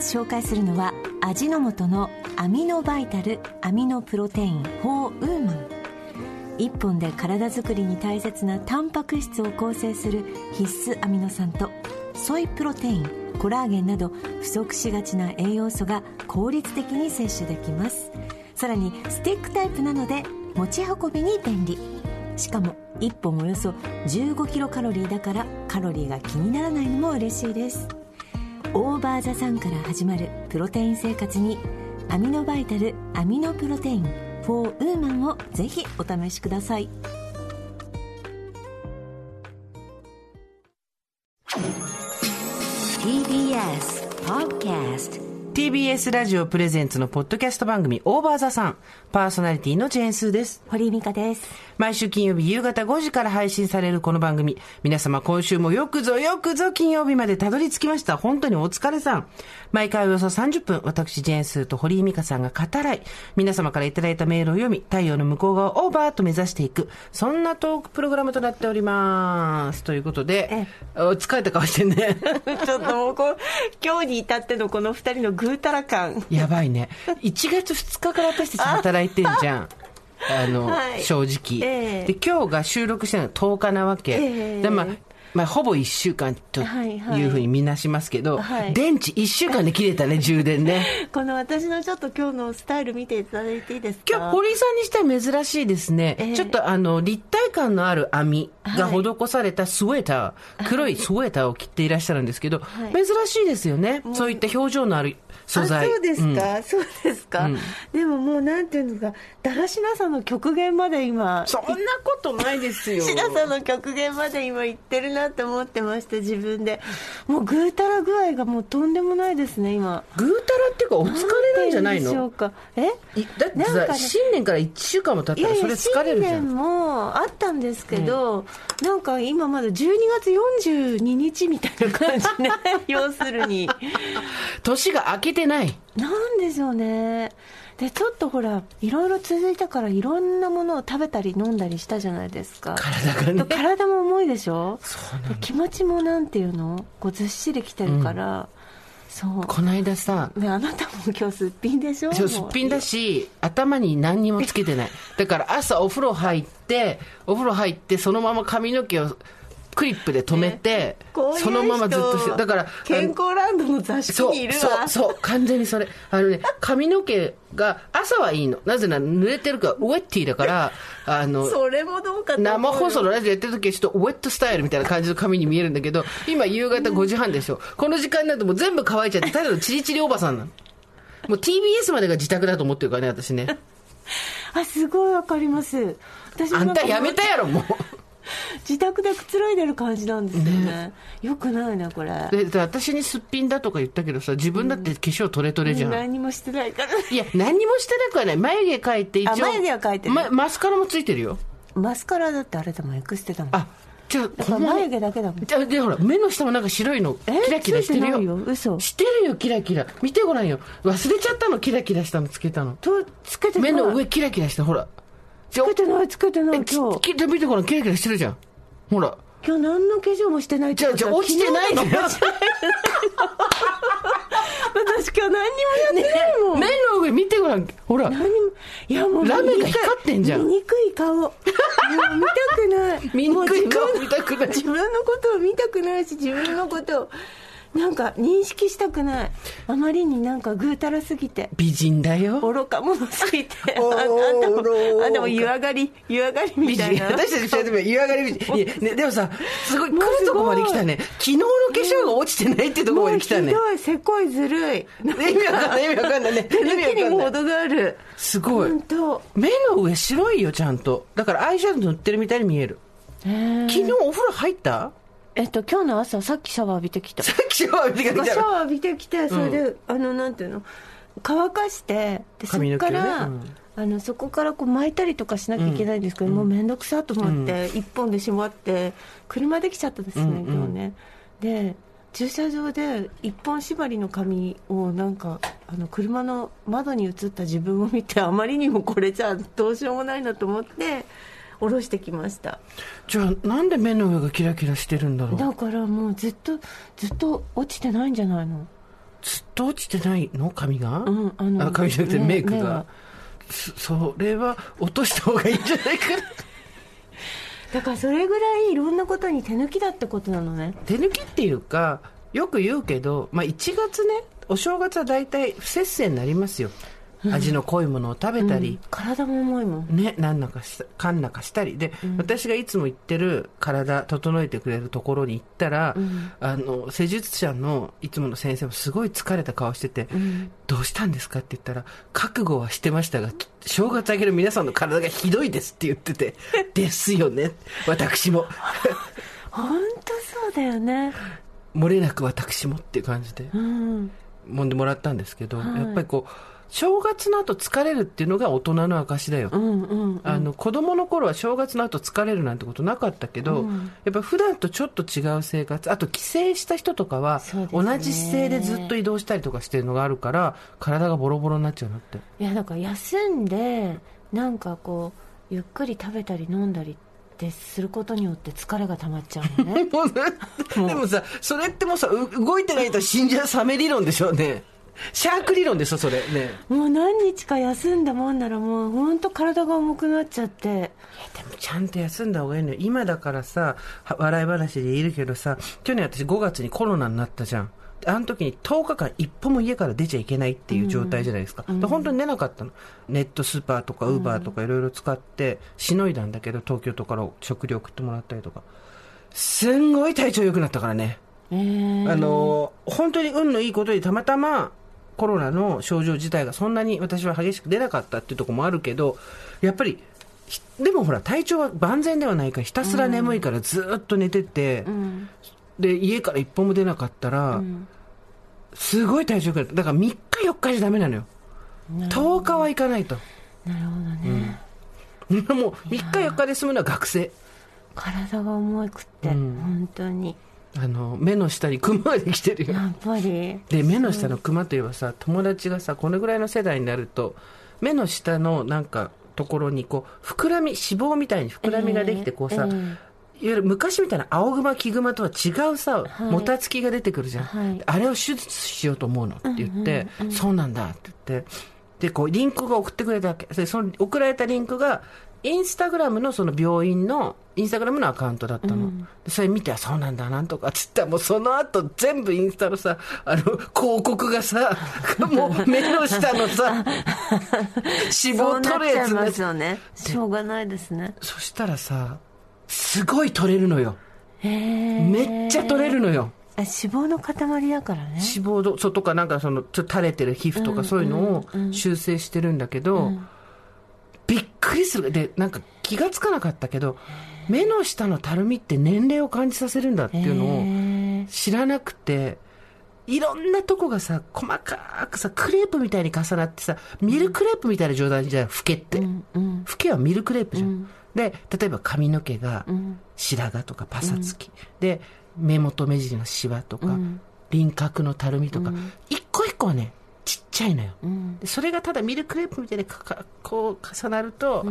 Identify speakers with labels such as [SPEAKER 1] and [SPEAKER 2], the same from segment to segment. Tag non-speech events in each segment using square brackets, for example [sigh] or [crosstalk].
[SPEAKER 1] 紹介するのは味の素のアミノバイタルアミノプロテイン4ウーマン。1本で体づくりに大切なタンパク質を構成する必須アミノ酸とソイプロテイン。コラーゲンなど不足しがちな栄養素が効率的に摂取できます。さらにスティックタイプなので持ち運びに便利。しかも1本およそ15キロカロリーだからカロリーが気にならないのも嬉しいです。オーバーザさんから始まるプロテイン生活にアミノバイタルアミノプロテイン4ウーマンをぜひお試しください TBS Podcast
[SPEAKER 2] TBS ラジオプレゼンツのポッドキャスト番組オーバーザさん。パーソナリティのジェーンスーです。
[SPEAKER 1] 堀井美香です
[SPEAKER 2] 毎週金曜日夕方5時から配信されるこの番組。皆様今週もよくぞよくぞ金曜日までたどり着きました。本当にお疲れさん。毎回およそ30分、私ジェーンスーと堀井美香さんが語らい、皆様からいただいたメールを読み、太陽の向こう側をオーバーと目指していく、そんなトークプログラムとなっております。ということで、お疲れた顔してんね。[laughs]
[SPEAKER 1] ちょっともうこう今日に至ってのこの二人のぐうたら感
[SPEAKER 2] やばいね。1月2日から私たち働いてんじゃん。[laughs] あの、
[SPEAKER 1] はい
[SPEAKER 2] 正直、
[SPEAKER 1] ええ。
[SPEAKER 2] で、今日が収録してるのが10日なわけ。
[SPEAKER 1] ええ。
[SPEAKER 2] で、まあ、まあ、ほぼ1週間と
[SPEAKER 1] はいはい。
[SPEAKER 2] いうふうに見なしますけど、
[SPEAKER 1] はい。
[SPEAKER 2] 電池1週間で切れたね、[laughs] 充電ね。
[SPEAKER 1] この私のちょっと今日のスタイル見ていただいていいですか？
[SPEAKER 2] 今日、堀井さんにしては珍しいですね。
[SPEAKER 1] ええ。
[SPEAKER 2] ちょっとあの、立体感のある網が施されたスウェーター、黒いスウェーターを着ていらっしゃるんですけど、
[SPEAKER 1] い。
[SPEAKER 2] 珍しいですよね。そういった表情のある素材。
[SPEAKER 1] あそうです
[SPEAKER 2] ん。
[SPEAKER 1] か、そうですか、
[SPEAKER 2] うん。
[SPEAKER 1] でももうなんていうんですかだらしなさの極限まで今
[SPEAKER 2] そんなことないですよ。
[SPEAKER 1] しなさの極限まで今言ってるなって思ってました自分で。もうぐうたら具合がもうとんでもないですね今。
[SPEAKER 2] ぐうたらっていうかお疲れなんじゃないの？
[SPEAKER 1] でしょうか？え？
[SPEAKER 2] いだってさ、新年から1週間も経ったらそれ疲れるじゃん。
[SPEAKER 1] 新年もあったんですけど、なんか今まだ12月42日みたいな感じね。[laughs] 要するに。
[SPEAKER 2] 年が明けてない。
[SPEAKER 1] なんでしょうね。でちょっとほらいろいろ続いたからいろんなものを食べたり飲んだりしたじゃないですか。
[SPEAKER 2] 体がね。
[SPEAKER 1] 体も重いでしょ？
[SPEAKER 2] そうなの
[SPEAKER 1] で気持ちもなんていうの？こうずっしりきてるから、そう。
[SPEAKER 2] この間さ
[SPEAKER 1] ね、あなたも今日すっぴんでしょ？
[SPEAKER 2] そうすっぴんだし頭に何にもつけてない。だから朝お風呂入ってお風呂入ってそのまま髪の毛をクリップで止めて、
[SPEAKER 1] こういう人
[SPEAKER 2] そのままずっとしてだから
[SPEAKER 1] 健康ランドの座敷
[SPEAKER 2] そう
[SPEAKER 1] にいるわ。
[SPEAKER 2] そうそう完全にそれ。あのね髪の毛が朝はいいの。なぜなら濡れてるからウェッティだからあの
[SPEAKER 1] それもどうか
[SPEAKER 2] 生放送のラジオやってる時はちょっとウェットスタイルみたいな感じの髪に見えるんだけど今夕方5時半でしょ。この時間になるともう全部乾いちゃってただのチリチリおばさんなの。もう TBS までが自宅だと思ってるからね私ね。[laughs]
[SPEAKER 1] あすごいわかります。私も
[SPEAKER 2] あ
[SPEAKER 1] なんか
[SPEAKER 2] たやめたやろもう
[SPEAKER 1] 自宅でくつろいでる感じなんですよね。よくないねこれ。
[SPEAKER 2] でで私にすっぴんだとか言ったけどさ自分だって化粧トレトレじゃん、
[SPEAKER 1] 何もしてないから。
[SPEAKER 2] いや何にもしてなくはない。眉毛描いて一応
[SPEAKER 1] あ眉毛は描いてる
[SPEAKER 2] まマスカラもついてるよ。
[SPEAKER 1] マスカラだってあれだもんエクステだもん。
[SPEAKER 2] あじゃあ
[SPEAKER 1] 眉毛だけだもん。
[SPEAKER 2] じゃあでほら目の下もなんか白いの
[SPEAKER 1] え？
[SPEAKER 2] キラキラしてるよ。
[SPEAKER 1] よ。嘘。
[SPEAKER 2] してるよキラキラ。見てごらんよ。忘れちゃったのキラキラしたのつけたの。
[SPEAKER 1] とつけて
[SPEAKER 2] 目の上キラキラしてほらつ
[SPEAKER 1] つけてないつけてない
[SPEAKER 2] き
[SPEAKER 1] 今日。
[SPEAKER 2] き見てキラキラしてるじゃん。ほら。
[SPEAKER 1] 今日何の化粧もしてない
[SPEAKER 2] じゃ落ちてないの？
[SPEAKER 1] 私今日何にもやってないもん、
[SPEAKER 2] 目の上見てごらん。ほら。
[SPEAKER 1] 何いやもう
[SPEAKER 2] ラメが光ってんじゃん。
[SPEAKER 1] 醜い顔。もう見たくない。[laughs]
[SPEAKER 2] 醜い顔
[SPEAKER 1] もう自分
[SPEAKER 2] 見たくない。
[SPEAKER 1] 自分のことを見たくないし自分のことをなんか認識したくない。あまりになんかぐうたらすぎて。
[SPEAKER 2] 美人だよ。
[SPEAKER 1] 愚か者すぎて。[laughs] あんたもあんたも湯上がり湯上がりみ
[SPEAKER 2] 美人
[SPEAKER 1] たいな。
[SPEAKER 2] 私たち二人とも湯上がり美人。[laughs] いや、ね、でもさすごい来るとこまで来たね。昨日の化粧が落ちてないってとこまで来たね。
[SPEAKER 1] もうひどい。せこいずるい。
[SPEAKER 2] 意味わかんない。意味わかんない。ね
[SPEAKER 1] 手抜きに
[SPEAKER 2] 意味わかんない。
[SPEAKER 1] も程がある。
[SPEAKER 2] すごい。
[SPEAKER 1] 本当
[SPEAKER 2] 目の上白いよちゃんと。だからアイシャドウ塗ってるみたいに見える。昨日お風呂入った？
[SPEAKER 1] えっと今日の朝さっきシャワー浴びてきた。
[SPEAKER 2] さっきシャワー浴びてきた。
[SPEAKER 1] シャワー浴びてきてそれで、あのなんていうの？乾かしてでそ
[SPEAKER 2] 髪の毛をね
[SPEAKER 1] っから、
[SPEAKER 2] うん。
[SPEAKER 1] あのそこからこう巻いたりとかしなきゃいけないんですけど、もう面倒くさと思って、一本で縛って車できちゃったですね、
[SPEAKER 2] うんうん
[SPEAKER 1] 今日ね。で駐車場で一本縛りの髪をなんかあの車の窓に映った自分を見てあまりにもこれじゃどうしようもないなと思って下ろしてきました。
[SPEAKER 2] じゃあなんで目の上がキラキラしてるんだろう？
[SPEAKER 1] だからもうずっとずっと落ちてないんじゃないの？
[SPEAKER 2] ずっと落ちてないの？髪が、
[SPEAKER 1] うんあの
[SPEAKER 2] あ髪じゃなくて
[SPEAKER 1] ね
[SPEAKER 2] メイクが？それは落とした方がいいんじゃないかな？[laughs]
[SPEAKER 1] だからそれぐらいいろんなことに手抜きだってことなのね。
[SPEAKER 2] 手抜きっていうかよく言うけど、まあ、1月ねお正月は大体不節制になりますよ、味の濃いものを食べたり、
[SPEAKER 1] 体も重いもん。
[SPEAKER 2] ね、なんだかした、かんなかしたり。で、私がいつも行ってる体整えてくれるところに行ったら、あの、施術者のいつもの先生もすごい疲れた顔してて、どうしたんですかって言ったら、覚悟はしてましたが、正月明けの皆さんの体がひどいですって言ってて、[laughs] ですよね、私も。
[SPEAKER 1] 本当そうだよね。
[SPEAKER 2] 漏れなく私もっていう感じで、
[SPEAKER 1] うん。
[SPEAKER 2] 揉んでもらったんですけど、やっぱりこう、正月の後疲れるっていうのが大人の証だよ。
[SPEAKER 1] うんうん
[SPEAKER 2] あの子供の頃は正月の後疲れるなんてことなかったけど、やっぱ普段とちょっと違う生活あと帰省した人とかは、同じ姿勢でずっと移動したりとかしてるのがあるから体がボロボロになっちゃうなって。
[SPEAKER 1] いやだから休んでなんかこうゆっくり食べたり飲んだりってすることによって疲れが溜まっちゃうのね。[laughs]
[SPEAKER 2] もうねでもさそれってもうさう動いてないと死んじゃうサメ理論でしょうねシャーク理論でしょそれ。ね。
[SPEAKER 1] もう何日か休んだもんならもう本当体が重くなっちゃって。
[SPEAKER 2] でもちゃんと休んだ方がいいのよ。今だからさは笑い話でいるけどさ去年私5月にコロナになったじゃん。あの時に10日間一歩も家から出ちゃいけないっていう状態じゃないですか、で本当に出なかったの。ネットスーパーとかウーバーとかいろいろ使ってしのいだんだけど東京とかから食料送ってもらったりとか。すんごい体調良くなったからね。
[SPEAKER 1] えー、
[SPEAKER 2] あの本当に運のいいことにたまたまコロナの症状自体がそんなに私は激しく出なかったっていうところもあるけどやっぱりひでもほら体調は万全ではないからひたすら眠いからずっと寝てて、
[SPEAKER 1] うん。
[SPEAKER 2] で家から一歩も出なかったら、
[SPEAKER 1] ん。
[SPEAKER 2] すごい体調良くなっただから3日4日じゃダメなのよ。10日は行かないと。
[SPEAKER 1] なるほどね、[laughs]
[SPEAKER 2] もう3日4日で済むのは学生。
[SPEAKER 1] 体が重くって、
[SPEAKER 2] うん。
[SPEAKER 1] 本当に
[SPEAKER 2] あの目の下にクマができてるよ。
[SPEAKER 1] やっぱり。
[SPEAKER 2] で目の下のクマといえばさ友達がさこのぐらいの世代になると目の下のなんかところにこう膨らみ脂肪みたいに膨らみができてこうさ、
[SPEAKER 1] ええ
[SPEAKER 2] いわゆる昔みたいな青グマ黄グマとは違うさ、
[SPEAKER 1] い。
[SPEAKER 2] もたつきが出てくるじゃん、
[SPEAKER 1] はい。
[SPEAKER 2] あれを手術しようと思うのって言って、そうなんだって言って。でこうリンクが送ってくれたわけ。でその送られたリンクがインスタグラムのその病院のインスタグラムのアカウントだったの、でそれ見てあそうなんだなんとかっつったらもうその後全部インスタのさあの広告がさもう目の下のさ [laughs] 脂肪取るやつになっ
[SPEAKER 1] そうなっちゃいますよね。しょうがないですね。
[SPEAKER 2] そしたらさすごい取れるのよ。めっちゃ取れるのよ。
[SPEAKER 1] 脂肪の塊だからね。
[SPEAKER 2] 脂肪とかなんかそのちょっと垂れてる皮膚とかそういうのを修正してるんだけど、びっくりする。でなんか気がつかなかったけど目の下のたるみって年齢を感じさせるんだっていうのを知らなくていろんなとこがさ細かくさクレープみたいに重なってさミルクレープみたいな状態じゃん老けって、
[SPEAKER 1] うんうん。
[SPEAKER 2] 老けはミルクレープじゃん、で例えば髪の毛が
[SPEAKER 1] ん。
[SPEAKER 2] 白髪とかパサつき、で目元目尻のシワとか、
[SPEAKER 1] ん。
[SPEAKER 2] 輪郭のたるみとか、一個一個はねちっちゃいのよ、
[SPEAKER 1] うん。
[SPEAKER 2] でそれがただミルクレープみたいにかかこう重なると、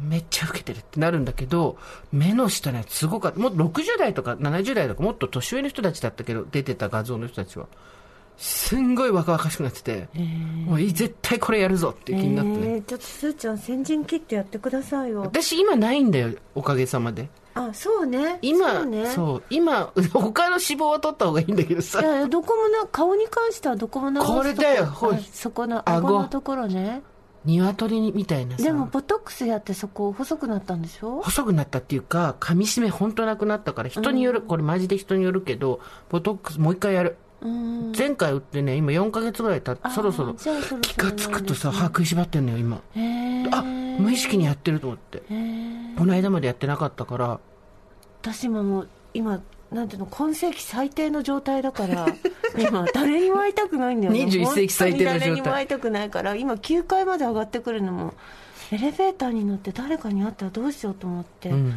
[SPEAKER 2] めっちゃ老けてるってなるんだけど目の下ねすごかった。もう60代とか70代とかもっと年上の人たちだったけど出てた画像の人たちはすんごい若々しくなってて、もういい絶対これやるぞっていう気になってね、
[SPEAKER 1] えー。ちょっとすーちゃん先陣切ってやってくださいよ。
[SPEAKER 2] 私今ないんだよおかげさまで
[SPEAKER 1] あそうね。
[SPEAKER 2] 今
[SPEAKER 1] そうね。
[SPEAKER 2] そう。今 [laughs] 他の脂肪は取った方がいいんだけどさ。
[SPEAKER 1] いやどこもな顔に関してはどこも直すと
[SPEAKER 2] これだよ。ほい。
[SPEAKER 1] あそこの
[SPEAKER 2] 顎。
[SPEAKER 1] 顎のところね。
[SPEAKER 2] 鶏みたいなさ。
[SPEAKER 1] でもボトックスやってそこ細くなったんでしょ？
[SPEAKER 2] 細くなったっていうか噛み締め本当なくなったから人による、これマジで人によるけどボトックスもう一回やる、
[SPEAKER 1] うん
[SPEAKER 2] 前回打ってね今4ヶ月ぐらい経ってそろそろ気がつくとさ歯食いしばってんのよ今。あ無意識にやってると思って。この間までやってなかったから。
[SPEAKER 1] 私今もう今なんていうの今世紀最低の状態だから [laughs] 今誰にも会いたくないんだよね。
[SPEAKER 2] 21世紀最低の状態。
[SPEAKER 1] 誰にも会いたくないから今9階まで上がってくるのもエレベーターに乗って誰かに会ったらどうしようと思って、
[SPEAKER 2] うん。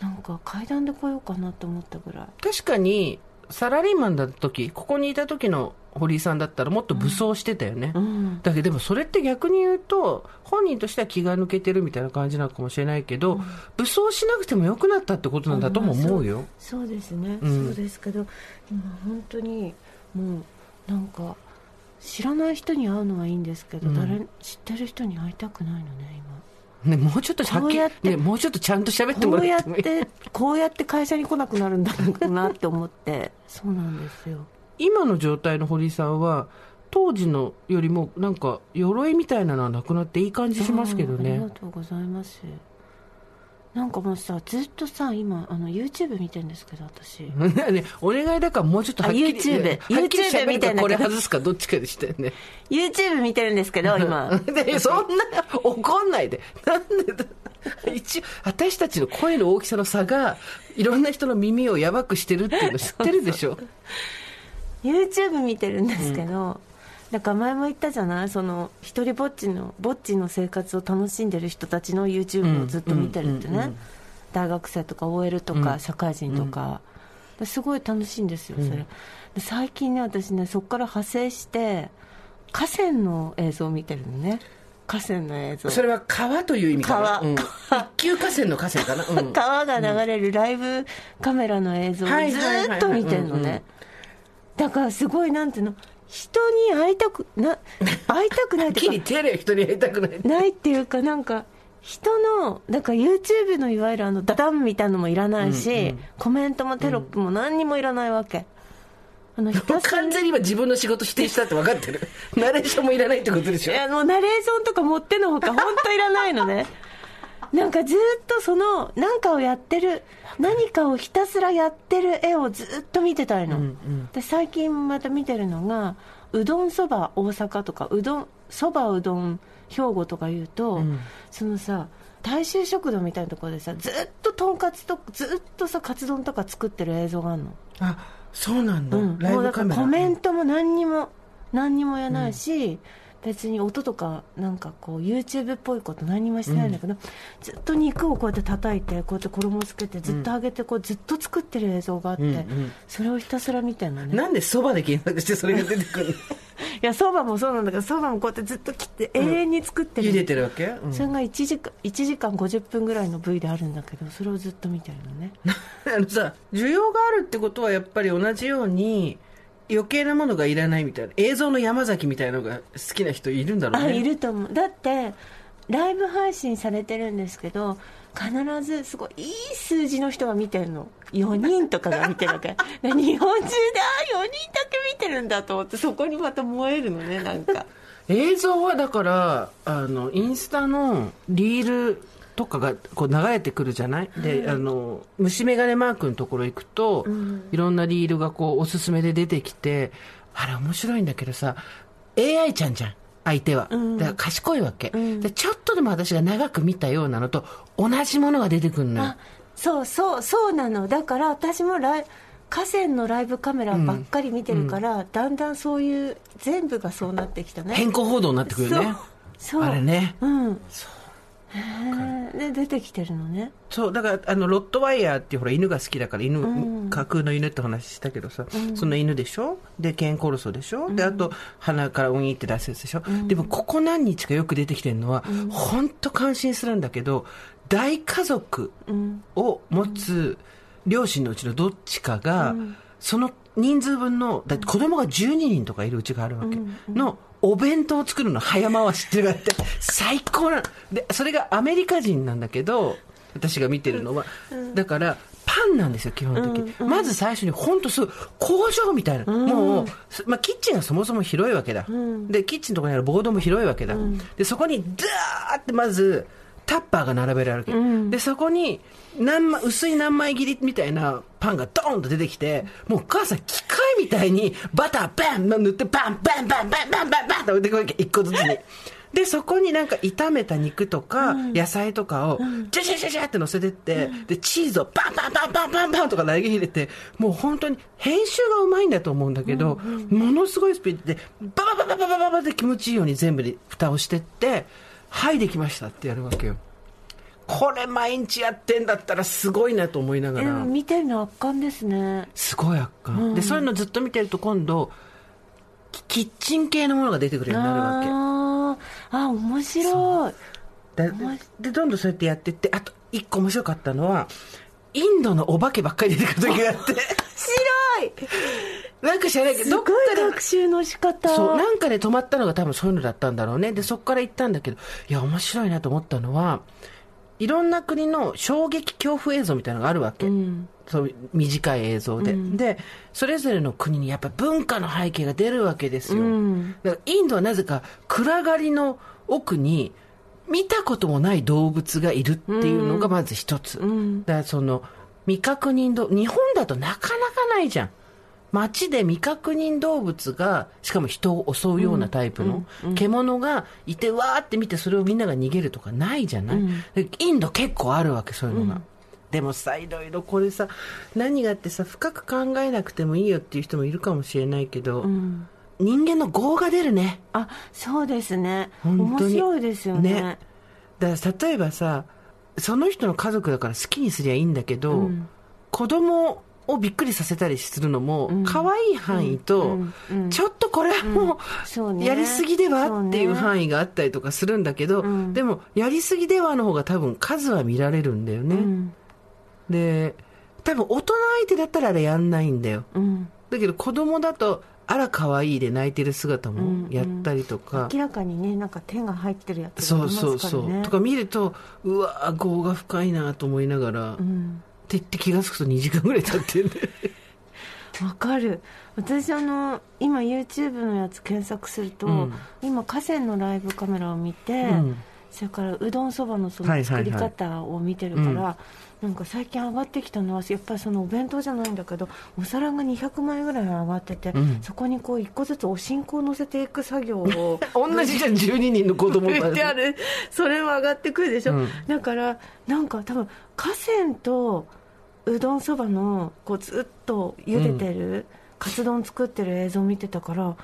[SPEAKER 1] なんか階段で来ようかなと思ったぐらい。
[SPEAKER 2] 確かに、サラリーマンだった時、ここにいた時の堀井さんだったらもっと武装してたよね。
[SPEAKER 1] うん。
[SPEAKER 2] だけどでもそれって逆に言うと、本人としては気が抜けてるみたいな感じなのかもしれないけど、武装しなくてもよくなったってことなんだとも思うよ。
[SPEAKER 1] そうですね、
[SPEAKER 2] うん。
[SPEAKER 1] そうですけど今本当にもうなんか知らない人に会うのはいいんですけど、
[SPEAKER 2] うん。
[SPEAKER 1] 誰知ってる人に会いたくないのね
[SPEAKER 2] ね、もうちょっとはっきり
[SPEAKER 1] こうやって
[SPEAKER 2] ね、もうちょっとちゃんと喋ってもらってもいい。
[SPEAKER 1] てこうやって会社に来なくなるんだろうなって思ってそうなんですよ
[SPEAKER 2] 今の状態の堀井さんは、当時のよりもなんか鎧みたいなのはなくなっていい感じしますけどね
[SPEAKER 1] あありが。とうございますなんかもうさずっとさ今あの YouTube 見てるんですけど私。[laughs]
[SPEAKER 2] ね、お願いだからもうちょっとはっきり、
[SPEAKER 1] あ YouTube YouTube
[SPEAKER 2] 喋るか
[SPEAKER 1] みたいな
[SPEAKER 2] これ外すかどっちかでしたよね。
[SPEAKER 1] YouTube 見てるんですけど [laughs] 今。
[SPEAKER 2] でそんな怒んないで。なんでだ一応、私たちの声の大きさの差が、いろんな人の耳をやばくしてるっていうの知ってるでしょ
[SPEAKER 1] ？YouTube 見てるんですけど、だから前も言ったじゃない？その一人ぼっちのぼっちの生活を楽しんでる人たちの YouTube をずっと見てるってね、
[SPEAKER 2] うんうんうん。うん
[SPEAKER 1] 大学生とか OL とか
[SPEAKER 2] うん。
[SPEAKER 1] 社会人とか、ですごい楽しいんですよそれ、で最近ね私ねそこから派生して河川の映像を見てるのね。河川の映像。
[SPEAKER 2] それは川という意味かな？
[SPEAKER 1] 川。
[SPEAKER 2] うん、一級河川の河川かな？うん。[laughs]
[SPEAKER 1] 川が流れるライブカメラの映像をずっと見てるの
[SPEAKER 2] うんうん
[SPEAKER 1] ねだからすごいなんていうの？人に会いたくな [laughs] 会いたくない
[SPEAKER 2] はっきり
[SPEAKER 1] というか
[SPEAKER 2] 手で人に会いたくない。
[SPEAKER 1] ないっていうかなんか人のだから YouTube のいわゆるあのダダンみたいなのもいらないし、
[SPEAKER 2] うんうん。
[SPEAKER 1] コメントもテロップも何にもいらないわけ、あの
[SPEAKER 2] 完全に今自分の仕事否定したって分かってる。[laughs] ナレーションもいらないってことでしょ。
[SPEAKER 1] いやもうナレーションとか持ってのほか本当いらないのねなんかずっとその何かをやってる何かをひたすらやってる絵をずっと見てたいの、
[SPEAKER 2] うんうん。
[SPEAKER 1] で最近また見てるのがうどんそば大阪とかうどんそばうどん兵庫とか言うと、
[SPEAKER 2] うん。
[SPEAKER 1] そのさ大衆食堂みたいなところでさずっととんかつとずっとさカツ丼とか作ってる映像があるの。
[SPEAKER 2] あ、そうなんだ。
[SPEAKER 1] うん、もうだか。らコメントも何にも何にもやないし、別に音とかなんかこう YouTube っぽいこと何にもしてないんだけど、ずっと肉をこうやって叩いてこうやって衣つけてずっと揚げてこうずっと作ってる映像があって、
[SPEAKER 2] うんうん。
[SPEAKER 1] それをひたすら見てるのね。
[SPEAKER 2] なんでそばで検索してそれが出てくるの？[laughs]
[SPEAKER 1] いやそばもそうなんだけどそばもこうやってずっと切って永遠に作ってる、
[SPEAKER 2] 茹でてるわけ、うん。
[SPEAKER 1] それが1時間1時間50分ぐらいの V であるんだけどそれをずっと見てるのね。[laughs]
[SPEAKER 2] あのさ、需要があるってことはやっぱり同じように余計なものがいらないみたいな。映像の山崎みたいなのが好きな人いるんだろうね。
[SPEAKER 1] あいると思うだってライブ配信されてるんですけど必ずすごいいい数字の人が見てるの4人とかが見てるわけ [laughs] で日本中であ4人だけ見てるんだと思ってそこにまた燃えるのねなんか [laughs]
[SPEAKER 2] 映像はだから、あの、インスタのリールとかがこう流れてくるじゃない？で、あの、虫眼鏡マークのところ行くと、いろんなリールがこうおすすめで出てきて、あれ面白いんだけどさ、AI ちゃんじゃん。相手は。だから賢いわけ、で。ちょっとでも私が長く見たようなのと同じものが出てくるの。
[SPEAKER 1] そうそうそうなのだから私もライ河川のライブカメラばっかり見てるから、だんだんそういう全部がそうなってきたね
[SPEAKER 2] 変更報道になってくるよね。
[SPEAKER 1] そう
[SPEAKER 2] あれね。
[SPEAKER 1] うんへえで出てきてるのね。
[SPEAKER 2] そう、だから、あの、ロットワイヤーってほら、犬が好きだから、犬、
[SPEAKER 1] ん。
[SPEAKER 2] 架空の犬って話したけどさ、その犬でしょ？で、ケンコロソでしょ、で、あと、鼻からウニって出すやつでしょ、でも、ここ何日かよく出てきてるのは、ほんと感心するんだけど、大家族を持つ両親のうちのどっちかが、その人数分の、だって子供が12人とかいるうちがあるわけ、の、お弁当を作るの早回しっていうのがあって、最高なの。で、それがアメリカ人なんだけど、私が見てるのは。だから、パンなんですよ、基本的に。まず最初に、本当すごい、工場みたいな。もう、すまあ、キッチンがそもそも広いわけだ。で、キッチンのところにあるボードも広いわけだ。で、そこに、ダーってまず、タッパーが並べられるわけ、で、そこに、何枚、薄い何枚切りみたいなパンがドーンと出てきて、もうお母さん機械みたいにバターバン塗ってバンバンバンバンバンバンバンって置いてくわけ、一個ずつに。で、そこになんか炒めた肉とか、野菜とかを、ジャジャジャジャって乗せてって、で、チーズをバンバンバンバンバンバンとか投げ入れて、もう本当に編集がうまいんだと思うんだけど、ものすごいスピードで、ババババババババで気持ちいいように全部で蓋をしてって、はい、できましたってやるわけよ。これ毎日やってんだったらすごいなと思いながら。
[SPEAKER 1] え見てるの圧巻ですね。
[SPEAKER 2] すごい圧巻、でそういうのずっと見てると今度キキッチン系のものが出てくるようになるわけ。
[SPEAKER 1] あー。あ面白い。
[SPEAKER 2] ででどんどんそうやってやってってあと一個面白かったのはインドのお化けばっかり出てくる時があって。
[SPEAKER 1] 白い。
[SPEAKER 2] なんか知らないけどどっかで
[SPEAKER 1] い学習の仕方。
[SPEAKER 2] そうなんかで止まったのが多分そういうのだったんだろうね。でそこから行ったんだけどいや面白いなと思ったのはいろんな国の衝撃恐怖映像みたいなのがあるわけ、
[SPEAKER 1] うん。
[SPEAKER 2] そう短い映像で、でそれぞれの国にやっぱ文化の背景が出るわけですよ、
[SPEAKER 1] うん。
[SPEAKER 2] だからインドはなぜか暗がりの奥に見たこともない動物がいるっていうのがまず一つ、
[SPEAKER 1] ん。
[SPEAKER 2] だからその未確認動日本だとなかなかないじゃん。街で未確認動物がしかも人を襲うようなタイプの獣がいてわーって見てそれをみんなが逃げるとかないじゃない、でインド結構あるわけそういうのが、でもさいろいろこれさ何があってさ深く考えなくてもいいよっていう人もいるかもしれないけど、
[SPEAKER 1] うん
[SPEAKER 2] 人間の業が出るね。
[SPEAKER 1] あそうですね。面白いですよね。
[SPEAKER 2] ね。だから例えばさその人の家族だから好きにすりゃいいんだけど、
[SPEAKER 1] うん。
[SPEAKER 2] 子供をびっくりさせたりするのも
[SPEAKER 1] ん。
[SPEAKER 2] 可愛い範囲と、ちょっとこれはも
[SPEAKER 1] そう
[SPEAKER 2] やりすぎではっていう範囲があったりとかするんだけど、
[SPEAKER 1] ん。
[SPEAKER 2] でもやりすぎではの方が多分数は見られるんだよね、
[SPEAKER 1] うん。
[SPEAKER 2] で多分大人相手だったらあれやんないんだよ。
[SPEAKER 1] うん。
[SPEAKER 2] だけど子供だとあら可愛いで泣いてる姿もやったりとか、
[SPEAKER 1] 明らかにねなんか手が入ってるやつが
[SPEAKER 2] そう
[SPEAKER 1] あります
[SPEAKER 2] そうそう、
[SPEAKER 1] からね
[SPEAKER 2] とか見るとうわ業が深いなと思いながら、っ
[SPEAKER 1] うん。
[SPEAKER 2] て言って気が付くと2時間ぐらい経ってるんで [laughs]
[SPEAKER 1] わかる。私あの今 YouTube のやつ検索すると、
[SPEAKER 2] うん。
[SPEAKER 1] 今河川のライブカメラを見て、
[SPEAKER 2] うん。
[SPEAKER 1] それからうどんそばのそ
[SPEAKER 2] はいはいはい。
[SPEAKER 1] の作り方を見てるから、なんか最近上がってきたのはやっぱりそのお弁当じゃないんだけどお皿が200枚ぐらい上がってて、
[SPEAKER 2] うん。
[SPEAKER 1] そこにこう一個ずつお新香を乗せていく作業を。[laughs]
[SPEAKER 2] 同じじゃん12人の子供が。[laughs]
[SPEAKER 1] 置いてある。それも上がってくるでしょ、
[SPEAKER 2] うん。
[SPEAKER 1] だからなんか多分河川とうどんそばのこうずっと茹でてる、カツ丼作ってる映像を見てたから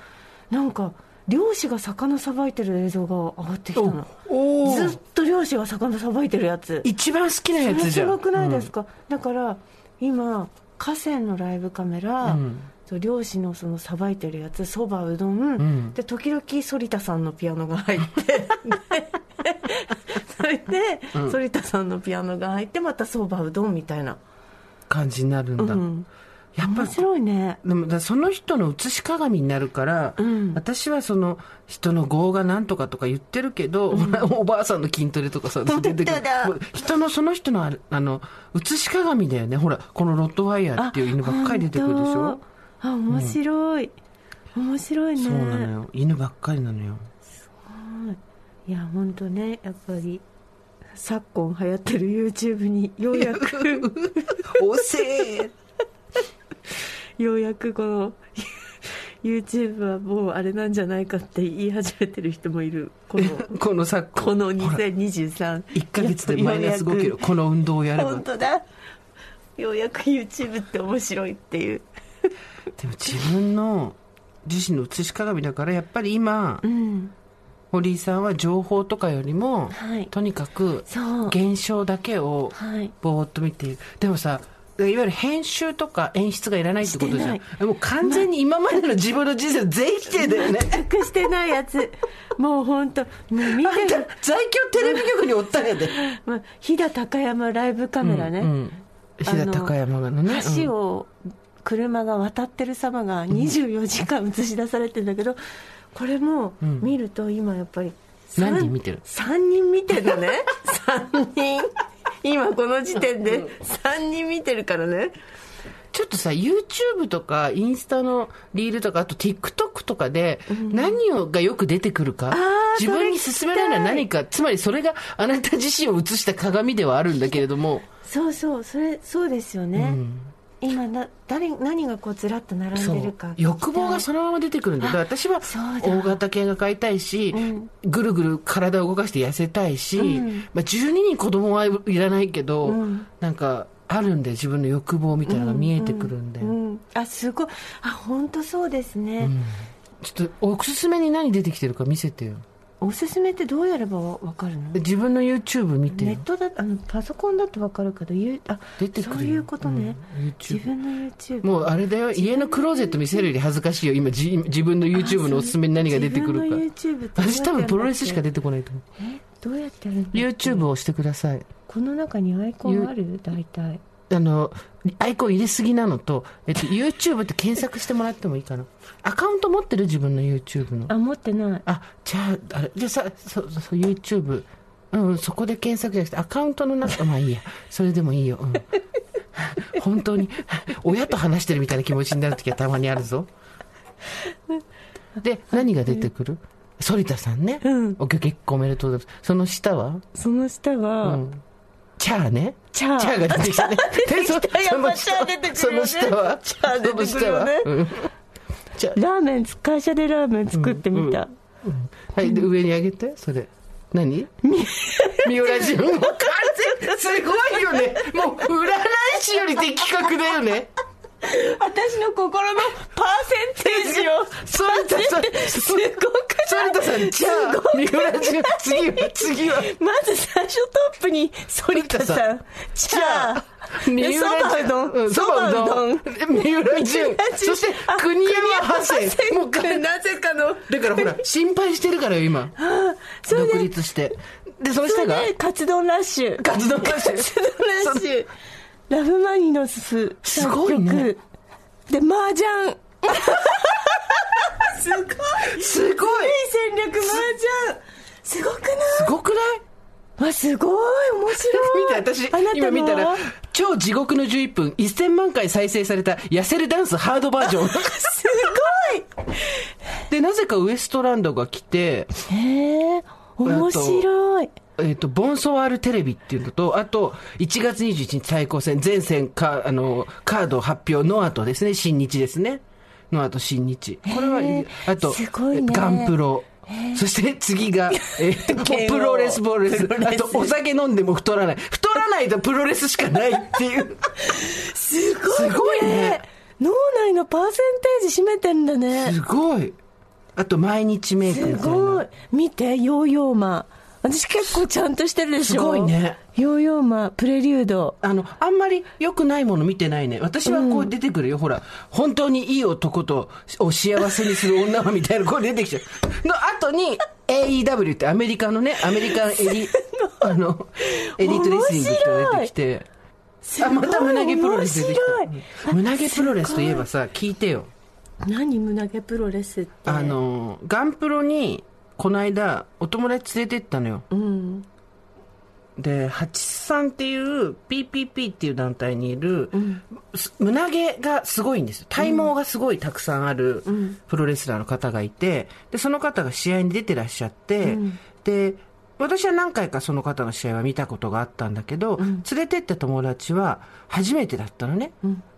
[SPEAKER 1] なんか漁師が魚さばいてる映像が上がってきたの。
[SPEAKER 2] お
[SPEAKER 1] ずっと漁師が魚さばいてるやつ。
[SPEAKER 2] 一番好きなやつじゃん。
[SPEAKER 1] 面白くないですか、だから今河川のライブカメラ、
[SPEAKER 2] うん。
[SPEAKER 1] 漁師のそのさばいてるやつそばうどん、
[SPEAKER 2] ん。
[SPEAKER 1] で時々反田さんのピアノが入って。で [laughs] それで反田さんのピアノが入ってまたそばうどんみたいな、
[SPEAKER 2] 感じになるんだ、
[SPEAKER 1] うん、面
[SPEAKER 2] やっぱり
[SPEAKER 1] 白いね。
[SPEAKER 2] でもその人の写し鏡になるから、
[SPEAKER 1] うん。
[SPEAKER 2] 私はその人の業がなんとかとか言ってるけど、おばあさんの筋トレとかさ出てくる。人のその人のあの写し鏡だよね。ほらこのロットワイヤーっていう犬ばっかり出てくるでしょ？
[SPEAKER 1] あ面白い、面白いね。
[SPEAKER 2] そうなのよ。犬ばっかりなのよ。
[SPEAKER 1] い。や本当ねやっぱり昨今流行ってる YouTube にようやく。[laughs]
[SPEAKER 2] おせえ
[SPEAKER 1] ようやくこの [laughs] YouTube はもうあれなんじゃないかって言い始めてる人もいる。この [laughs]
[SPEAKER 2] この昨今。
[SPEAKER 1] この2023
[SPEAKER 2] 1ヶ月でマイナス5キロこの運動をやれば。
[SPEAKER 1] 本当だ。ようやく YouTube って面白いっていう。
[SPEAKER 2] でも自分の自身の写し鏡だからやっぱり今
[SPEAKER 1] うん。
[SPEAKER 2] 堀井さんは情報とかよりも、
[SPEAKER 1] はい。
[SPEAKER 2] とにかく現象だけを
[SPEAKER 1] はい。
[SPEAKER 2] ぼーっと見ている。でもさいわゆる編集とか演出がいらないってことじゃん。もう完全に今までの自分の人生全否定だよね。
[SPEAKER 1] 隠してないやつ。もう本当もう見てる、
[SPEAKER 2] 在京テレビ局におったんやで。[laughs]
[SPEAKER 1] まあ、飛騨高山ライブカメラね、
[SPEAKER 2] うん飛騨高山がのね。
[SPEAKER 1] 橋を車が渡ってる様が24時間映し出されてるんだけど、これも見ると今やっぱり
[SPEAKER 2] 何人見てる
[SPEAKER 1] ?3 人見てるのね。[laughs] 3人今この時点で3人見てるからね。
[SPEAKER 2] ちょっとさ YouTube とかインスタのリールとかあと TikTok とかで何をがよく出てくるか、
[SPEAKER 1] ー
[SPEAKER 2] 自分に勧められるのは何かつまりそれがあなた自身を映した鏡ではあるんだけれども、
[SPEAKER 1] そうそうそれそうですよね、今な誰何がこうずらっと並んでるか
[SPEAKER 2] 欲望がそのまま出てくるんだ。私は大型犬が飼いたいし、
[SPEAKER 1] ん。
[SPEAKER 2] ぐるぐる体を動かして痩せたいし、
[SPEAKER 1] うん。
[SPEAKER 2] まあ、12人子供はいらないけど、
[SPEAKER 1] うん。
[SPEAKER 2] なんかあるんで自分の欲望みたいなのが見えてくるんで、
[SPEAKER 1] うん、あすごい。あ本当そうですね、
[SPEAKER 2] ちょっとおすすめに何出てきてるか見せてよ
[SPEAKER 1] おすすめってどうやればわわかるの？
[SPEAKER 2] 自分の YouTube 見てよ。
[SPEAKER 1] ネットだあのパソコンだとわかるけどゆあ
[SPEAKER 2] 出てくるよ。
[SPEAKER 1] そういうことね、
[SPEAKER 2] うん
[SPEAKER 1] 自分の YouTube
[SPEAKER 2] もうあれだよ。家のクローゼット見せるより恥ずかしいよ。今じ自分の YouTube のおすすめに何が出てくるか。
[SPEAKER 1] 自分の YouTube
[SPEAKER 2] 私多分プロレスしか出
[SPEAKER 1] て
[SPEAKER 2] てこないと思う。
[SPEAKER 1] えどうやってやるんだっけ
[SPEAKER 2] ？YouTube を押してください。
[SPEAKER 1] この中にアイコンある？大体
[SPEAKER 2] あの、アイコン入れすぎなのと、えっと、YouTube って検索してもらってもいいかな。アカウント持ってる？自分の YouTube の。
[SPEAKER 1] あ持ってない
[SPEAKER 2] あ、じゃあ、あれ、じゃあさ、そ、そ、そう YouTube。うん、そこで検索じゃなくて、アカウントの中、まあいいや。それでもいいよ。うん。[laughs] 本当に、親と話してるみたいな気持ちになるときはたまにあるぞ。で、何が出てくる？反田さんね。
[SPEAKER 1] うん
[SPEAKER 2] お結婚おめでとうございます。その下は？
[SPEAKER 1] その下は、
[SPEAKER 2] うん。チャーね。
[SPEAKER 1] チャー
[SPEAKER 2] チャーが出てきたね。[laughs] その下
[SPEAKER 1] チャー出てくるよね
[SPEAKER 2] その下は
[SPEAKER 1] チャー出てくるよねラーメン会社でラーメン作ってみた、
[SPEAKER 2] はい、で、上に上げて、それ。何？三浦淳。[laughs] もう完全、すごいよね。もう、占い師より的確だよね。[laughs]
[SPEAKER 1] 私の心のパーセンテージを
[SPEAKER 2] 反田さん、
[SPEAKER 1] すごく
[SPEAKER 2] 反田さん、じゃあ、三浦淳、次は、次は。
[SPEAKER 1] まず最初トップに反田さん。チャーでそばうど
[SPEAKER 2] うん
[SPEAKER 1] んそばうどん
[SPEAKER 2] 三浦淳。そして、国山ハセン。もうか、
[SPEAKER 1] な？ぜかの
[SPEAKER 2] だからほら、心配してるからよ、今。独立して。で、その
[SPEAKER 1] そ
[SPEAKER 2] 下が？
[SPEAKER 1] れでカツ丼ラッシュ。
[SPEAKER 2] カツ丼ラ
[SPEAKER 1] ラッシュラブマニノス
[SPEAKER 2] すごいね。
[SPEAKER 1] で麻雀。[laughs] すごい。
[SPEAKER 2] すごい。
[SPEAKER 1] いい戦略麻雀。すごくない？
[SPEAKER 2] すごくない？
[SPEAKER 1] わすごい。面白い。[laughs]
[SPEAKER 2] 見て、私
[SPEAKER 1] あなた
[SPEAKER 2] 今見たら、超地獄の11分、1000万回再生された、痩せるダンスハードバージョン。
[SPEAKER 1] すごい。
[SPEAKER 2] で、なぜかウエストランドが来て、
[SPEAKER 1] へえ面白い
[SPEAKER 2] えっ、と、ボンソワールテレビっていうのと、あと、1月21日対抗戦、全戦か、あの、カード発表の後ですね、新日ですね。の後、新日。これはあと、
[SPEAKER 1] ね
[SPEAKER 2] ガンプロ。そして次が、え [laughs] ー
[SPEAKER 1] 剣王
[SPEAKER 2] プロレス、プロレス。
[SPEAKER 1] プロレス
[SPEAKER 2] あと、お酒飲んでも太らない。太らないとプロレスしかないっていう。
[SPEAKER 1] すごい
[SPEAKER 2] すごいね
[SPEAKER 1] 脳内のパーセンテージ占めてんだね
[SPEAKER 2] すごい。あと、毎日メイク
[SPEAKER 1] す
[SPEAKER 2] みたいな。
[SPEAKER 1] ごい見てヨーヨーマ私結構ちゃんとしてるでしょ？
[SPEAKER 2] すごいね
[SPEAKER 1] ヨーヨーマプレリュード
[SPEAKER 2] あの、あんまり良くないもの見てないね。私はこう出てくるよ。ほら、本当にいい男と、を幸せにする女はみたいな、こう出てきちゃう。の後に、AEW ってアメリカのね、アメリカンエリ、あの、エリートレスリングって出てきて、あ、また胸毛プロレス出てき
[SPEAKER 1] 面
[SPEAKER 2] た。胸毛プロレスといえばさ、聞いてよ。
[SPEAKER 1] 何胸毛プロレスって？
[SPEAKER 2] あの、ガンプロに、この間、お友達連れてったのよ。
[SPEAKER 1] うん。
[SPEAKER 2] で、八さんっていう PPP っていう団体にいる、す胸毛がすごいんですよ。体毛がすごいたくさんあるプロレスラーの方がいて、で、その方が試合に出てらっしゃって、で、私は何回かその方の試合は見たことがあったんだけど、連れてった友達は初めてだったのね。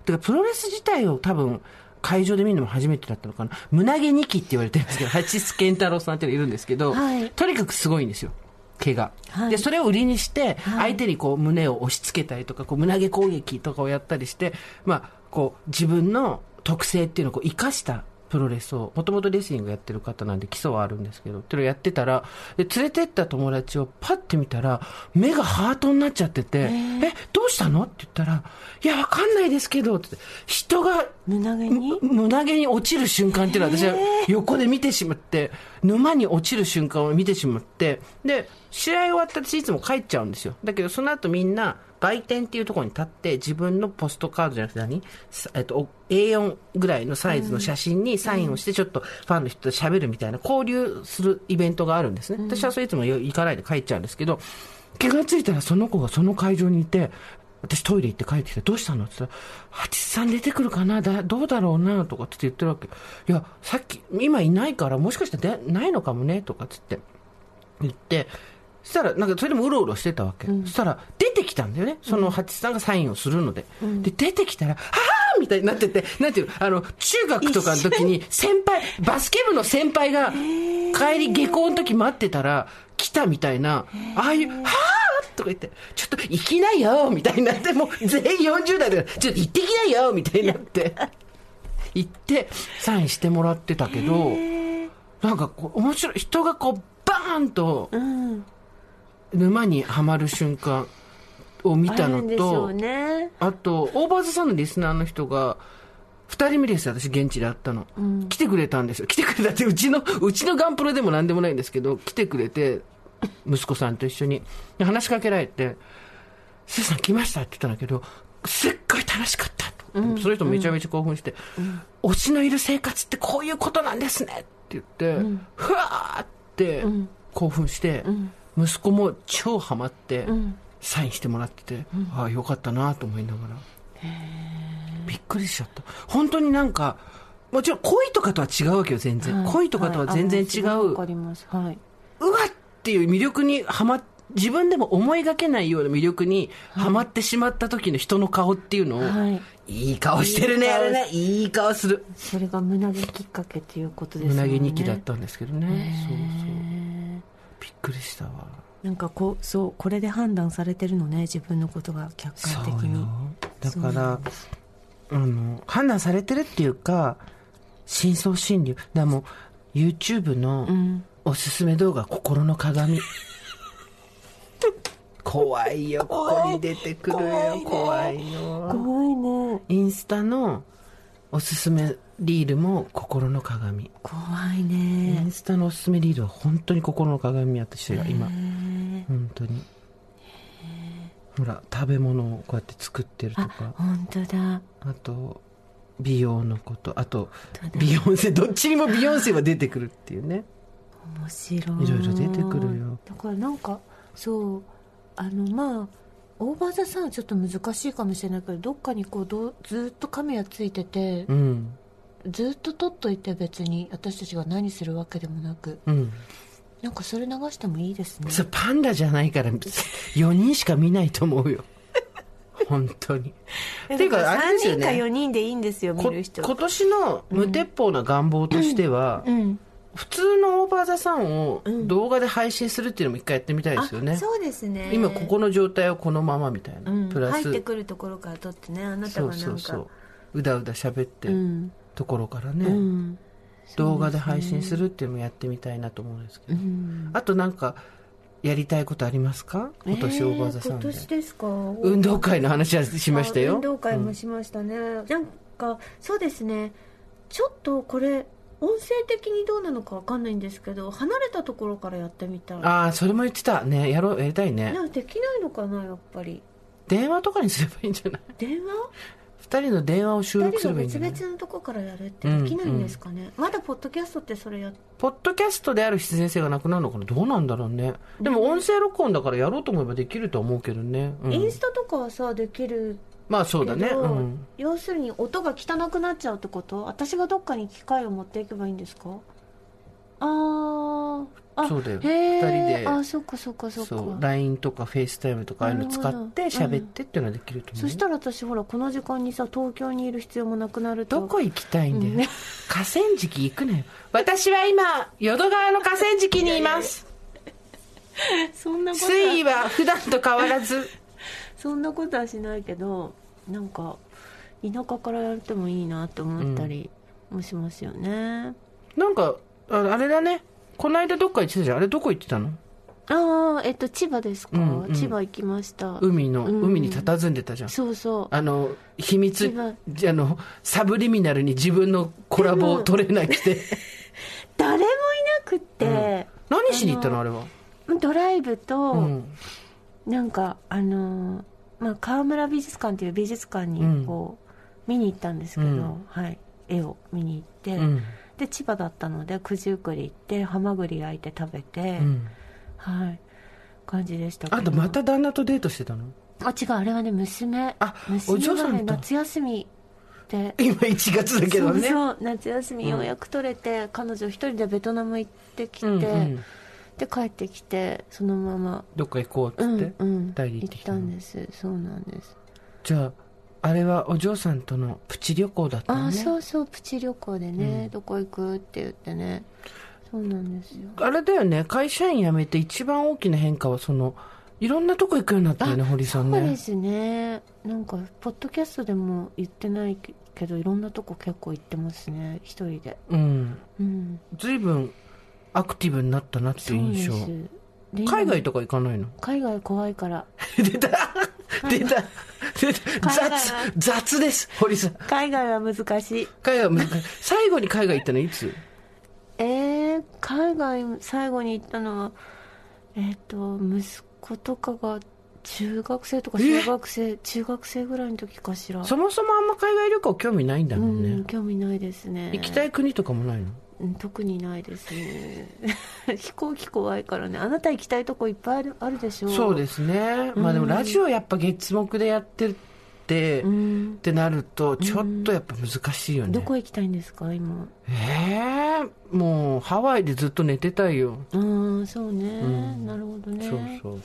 [SPEAKER 2] てか、プロレス自体を多分、会場で見るのも初めてだったのかな。胸毛2期って言われてるんですけど、八須健太郎さんっていうのがいるんですけど、
[SPEAKER 1] はい
[SPEAKER 2] とにかくすごいんですよ。毛が。
[SPEAKER 1] はい
[SPEAKER 2] で、それを売りにして、相手にこう胸を押し付けたりとか、こう胸毛攻撃とかをやったりして、まあ、こう自分の特性っていうのをこう生かしたプロレスを、もともとレスリングやってる方なんで基礎はあるんですけど、っていうのをやってたら、で、連れてった友達をパッて見たら、目がハートになっちゃってて、え、どうしたの？って言ったら、いや、わかんないですけど、って。人が
[SPEAKER 1] 胸毛に？
[SPEAKER 2] む胸毛に落ちる瞬間っていうのは私は横で見てしまって、沼に落ちる瞬間を見てしまって、で、試合終わったら私いつも帰っちゃうんですよ。だけどその後みんな、売店っていうところに立って自分のポストカードじゃなくて何？さえっと、お A4 ぐらいのサイズの写真にサインをしてちょっとファンの人と喋るみたいな交流するイベントがあるんですね。私はそれいつも行かないで帰っちゃうんですけど、気がついたらその子がその会場にいて、私トイレ行って帰ってきて、どうしたの？って言ったら、八さん出てくるかな？だどうだろうな？とかって言ってるわけ。いや、さっき、今いないから、もしかして出ないのかもね？とかって言って、言って、そしたら、なんかそれでもうろうろしてたわけ。そしたら、出てきたんだよね。その八さんがサインをするので。で、出てきたら、はぁー！みたいになってて、なんていうの、あの、中学とかの時に、先輩、バスケ部の先輩が、帰り下校の時待ってたら、来たみたいな、ああいう、はぁー！とか言って、ちょっと行きなよ！みたいになって、もう全員40代で、ちょっと行ってきなよ！みたいになって、行って、サインしてもらってたけど、なんかこう、面白い、人がこう、バーンと、
[SPEAKER 1] うん
[SPEAKER 2] 沼にはまる瞬間を見たのと、
[SPEAKER 1] ね
[SPEAKER 2] あと、オーバーズさんのリスナーの人が、二人目ですよ、私現地で会ったの。来てくれたんですよ。来てくれたって、うちの、うちのガンプロでも何でもないんですけど、来てくれて、息子さんと一緒に。で話しかけられて、スーさん来ましたって言ったんだけど、すっごい楽しかったと。その人めちゃめちゃ興奮して、推しのいる生活ってこういうことなんですねって言って、ふわーって興奮して、息子も超ハマって、サインしてもらってて、ああ、よかったなと思いながら。びっくりしちゃった。本当になんか、もちろん恋とかとは違うわけよ、全然。恋とかとは全然違う。
[SPEAKER 1] わかりますはいう
[SPEAKER 2] わっていう魅力にはま、自分でも思いがけないような魅力にはまってしまった時の人の顔っていうのを、
[SPEAKER 1] はい
[SPEAKER 2] いい顔してるね、
[SPEAKER 1] いい顔
[SPEAKER 2] あれね。いい顔する。
[SPEAKER 1] それが胸毛きっかけということですよね
[SPEAKER 2] 胸毛日記だったんですけどね。そうそう。びっくりしたわ。
[SPEAKER 1] なんかこうそうこれで判断されてるのね自分のことが客観的に
[SPEAKER 2] だから、あの、判断されてるっていうか、深層心理。だもう、YouTube のおすすめ動画、心の鏡。[laughs] 怖いよ、ここに出てくるよ、怖いよ。
[SPEAKER 1] 怖いね
[SPEAKER 2] インスタのおすすめリールも心の鏡。
[SPEAKER 1] 怖い
[SPEAKER 2] イ
[SPEAKER 1] ね
[SPEAKER 2] ンスタのおすすめリールは本当に心の鏡私が今。本当に。ほら、食べ物をこうやって作ってるとか。
[SPEAKER 1] 本当だ
[SPEAKER 2] あと、美容のこと。あと、ビヨンセ、どっちにもビヨンセは出てくるっていうね。
[SPEAKER 1] 面白い
[SPEAKER 2] いろいろ出てくるよ
[SPEAKER 1] だからなんかそうあのまあオーバーザさんはちょっと難しいかもしれないけどどっかにこうどうずっとカメラついてて
[SPEAKER 2] う、ん。
[SPEAKER 1] ずっと撮っといて別に私たちが何するわけでもなく
[SPEAKER 2] うん。
[SPEAKER 1] なんかそれ流してもいいですね
[SPEAKER 2] それパンダじゃないから、[laughs] 4人しか見ないと思うよ。[laughs] 本当に。っていうか、あれですよ
[SPEAKER 1] 3人か4
[SPEAKER 2] ね。
[SPEAKER 1] 人でいいんですよ見
[SPEAKER 2] こ
[SPEAKER 1] る人
[SPEAKER 2] 今年の無鉄砲な願望としては、
[SPEAKER 1] うん
[SPEAKER 2] 普通のオーバーザさんを動画で配信するっていうのも一回やってみたいですよね。
[SPEAKER 1] そうですね
[SPEAKER 2] 今ここの状態をこのままみたいな。
[SPEAKER 1] うん
[SPEAKER 2] プラス、
[SPEAKER 1] 入ってくるところから撮ってねあなた
[SPEAKER 2] そう
[SPEAKER 1] がなんか
[SPEAKER 2] そうそう。うだうだ喋って
[SPEAKER 1] うん
[SPEAKER 2] ところからね、
[SPEAKER 1] うん
[SPEAKER 2] 動画で配信するっていうのもやってみたいなと思うんですけど。あとなんか、やりたいことありますか？今年オーバーザさんで。
[SPEAKER 1] えー今年ですか？
[SPEAKER 2] 運動会の話はしましたよ。
[SPEAKER 1] あ運動会もしましたね、なんかそうですねちょっとこれ音声的にどうなのかわかんないんですけど離れたところからやってみたい
[SPEAKER 2] ああ、それも言ってた。ね、やろう、やりたいね。
[SPEAKER 1] できないのかなやっぱり
[SPEAKER 2] 電話とかにすればいいんじゃない？
[SPEAKER 1] 電話？
[SPEAKER 2] 二人の電話を収
[SPEAKER 1] 二
[SPEAKER 2] 録すればいいんじゃない？
[SPEAKER 1] 々のとこからやるってできないんですかね、まだポッドキャストってそれやっ
[SPEAKER 2] ポッドキャストである必然性がなくなるの？かなどうなんだろうね。でも音声録音だからやろうと思えばできるとは思うけどね。うん。
[SPEAKER 1] インスタとかはさできる
[SPEAKER 2] まあそうだね。うん。
[SPEAKER 1] 要するに音が汚くなっちゃうってこと？私がどっかに機械を持っていけばいいんですか？あー。あ
[SPEAKER 2] そうだよ
[SPEAKER 1] へー
[SPEAKER 2] 二人で
[SPEAKER 1] あそっかそっかそっか
[SPEAKER 2] そう、LINE とか FaceTime とかああいうの使って喋ってっていうのはできると思うよ。
[SPEAKER 1] そしたら私ほらこの時間にさ東京にいる必要もなくなると
[SPEAKER 2] どこ行きたいんだよ。河川敷行くなよ。私は今、淀川の河川敷にいます。
[SPEAKER 1] そんなことは
[SPEAKER 2] 水位は普段と変わらず。
[SPEAKER 1] そんなことはしないけどなんか田舎からやってもいいなって思ったりもしますよね、
[SPEAKER 2] なんか、ああれだね。この間どっか行ってたじゃん。あれどこ行ってたの？
[SPEAKER 1] ああえっと千葉ですか、
[SPEAKER 2] うんうん。
[SPEAKER 1] 千葉行きました。
[SPEAKER 2] 海の、
[SPEAKER 1] うん。
[SPEAKER 2] 海に佇んでたじゃん。
[SPEAKER 1] そうそう。
[SPEAKER 2] あの、秘密あの、サブリミナルに自分のコラボを取れなくて。[laughs]
[SPEAKER 1] 誰もいなくって、
[SPEAKER 2] 何しに行ったの？あれは。
[SPEAKER 1] ドライブと、
[SPEAKER 2] うん。
[SPEAKER 1] なんかあのーまあ、川村美術館っていう美術館にこう、見に行ったんですけど、
[SPEAKER 2] うん。
[SPEAKER 1] はい、絵を見に行って、
[SPEAKER 2] うん。
[SPEAKER 1] で千葉だったので九十九里行ってハマグリ焼いて食べて、
[SPEAKER 2] うん。
[SPEAKER 1] はい。感じでしたけど。
[SPEAKER 2] あとまた旦那とデートしてたの？
[SPEAKER 1] あ違う。あれはね娘。
[SPEAKER 2] あ
[SPEAKER 1] 娘
[SPEAKER 2] お嬢さ
[SPEAKER 1] がね夏休みで。
[SPEAKER 2] 今1月だけどね。
[SPEAKER 1] そう夏休みようやく取れて、彼女一人でベトナム行ってきて、
[SPEAKER 2] うんうん。
[SPEAKER 1] で帰ってきてそのまま。
[SPEAKER 2] どっか行こうっつ
[SPEAKER 1] うん
[SPEAKER 2] って、
[SPEAKER 1] うん
[SPEAKER 2] 二人で行ってきた
[SPEAKER 1] んです。そうなんです。
[SPEAKER 2] じゃああれはお嬢さんとのプチ旅行だった
[SPEAKER 1] ああ
[SPEAKER 2] のね
[SPEAKER 1] そうそうプチ旅行でね、どこ行くって言ってね。そうなんですよ。
[SPEAKER 2] あれだよね。会社員辞めて一番大きな変化はそのいろんなとこ行くようになったよね堀さんね。
[SPEAKER 1] そうですね。なんかポッドキャストでも言ってないけどいろんなとこ結構行ってますね。一人で。
[SPEAKER 2] うん。
[SPEAKER 1] うん。
[SPEAKER 2] 随分アクティブになったなって
[SPEAKER 1] そ
[SPEAKER 2] いうう印象海外とか行かないの？
[SPEAKER 1] 海外怖いから。[laughs]
[SPEAKER 2] 出た [laughs] 出た。雑雑です堀さん。
[SPEAKER 1] 海外は難しい。
[SPEAKER 2] 海外は難しい。最後に海外行ったのいつ？
[SPEAKER 1] えー、海外最後に行ったのはえっ、と息子とかが中学生とか小学生中学生ぐらいの時かしら。
[SPEAKER 2] そもそもあんま海外旅行興味ないんだもんね、
[SPEAKER 1] うん興味ないですね。
[SPEAKER 2] 行きたい国とかもないの？
[SPEAKER 1] うん特にないですね。[laughs] 飛行機怖いからね。あなた行きたいとこいっぱいあるあるでしょ
[SPEAKER 2] そうですね、まあでもラジオやっぱ月目でやってって、
[SPEAKER 1] うん。
[SPEAKER 2] ってなるとちょっとやっぱ難しいよね、
[SPEAKER 1] どこ行きたいんですか今。
[SPEAKER 2] ええもうハワイでずっと寝てたいよ、
[SPEAKER 1] うんそうね、なるほどね。
[SPEAKER 2] そうそう。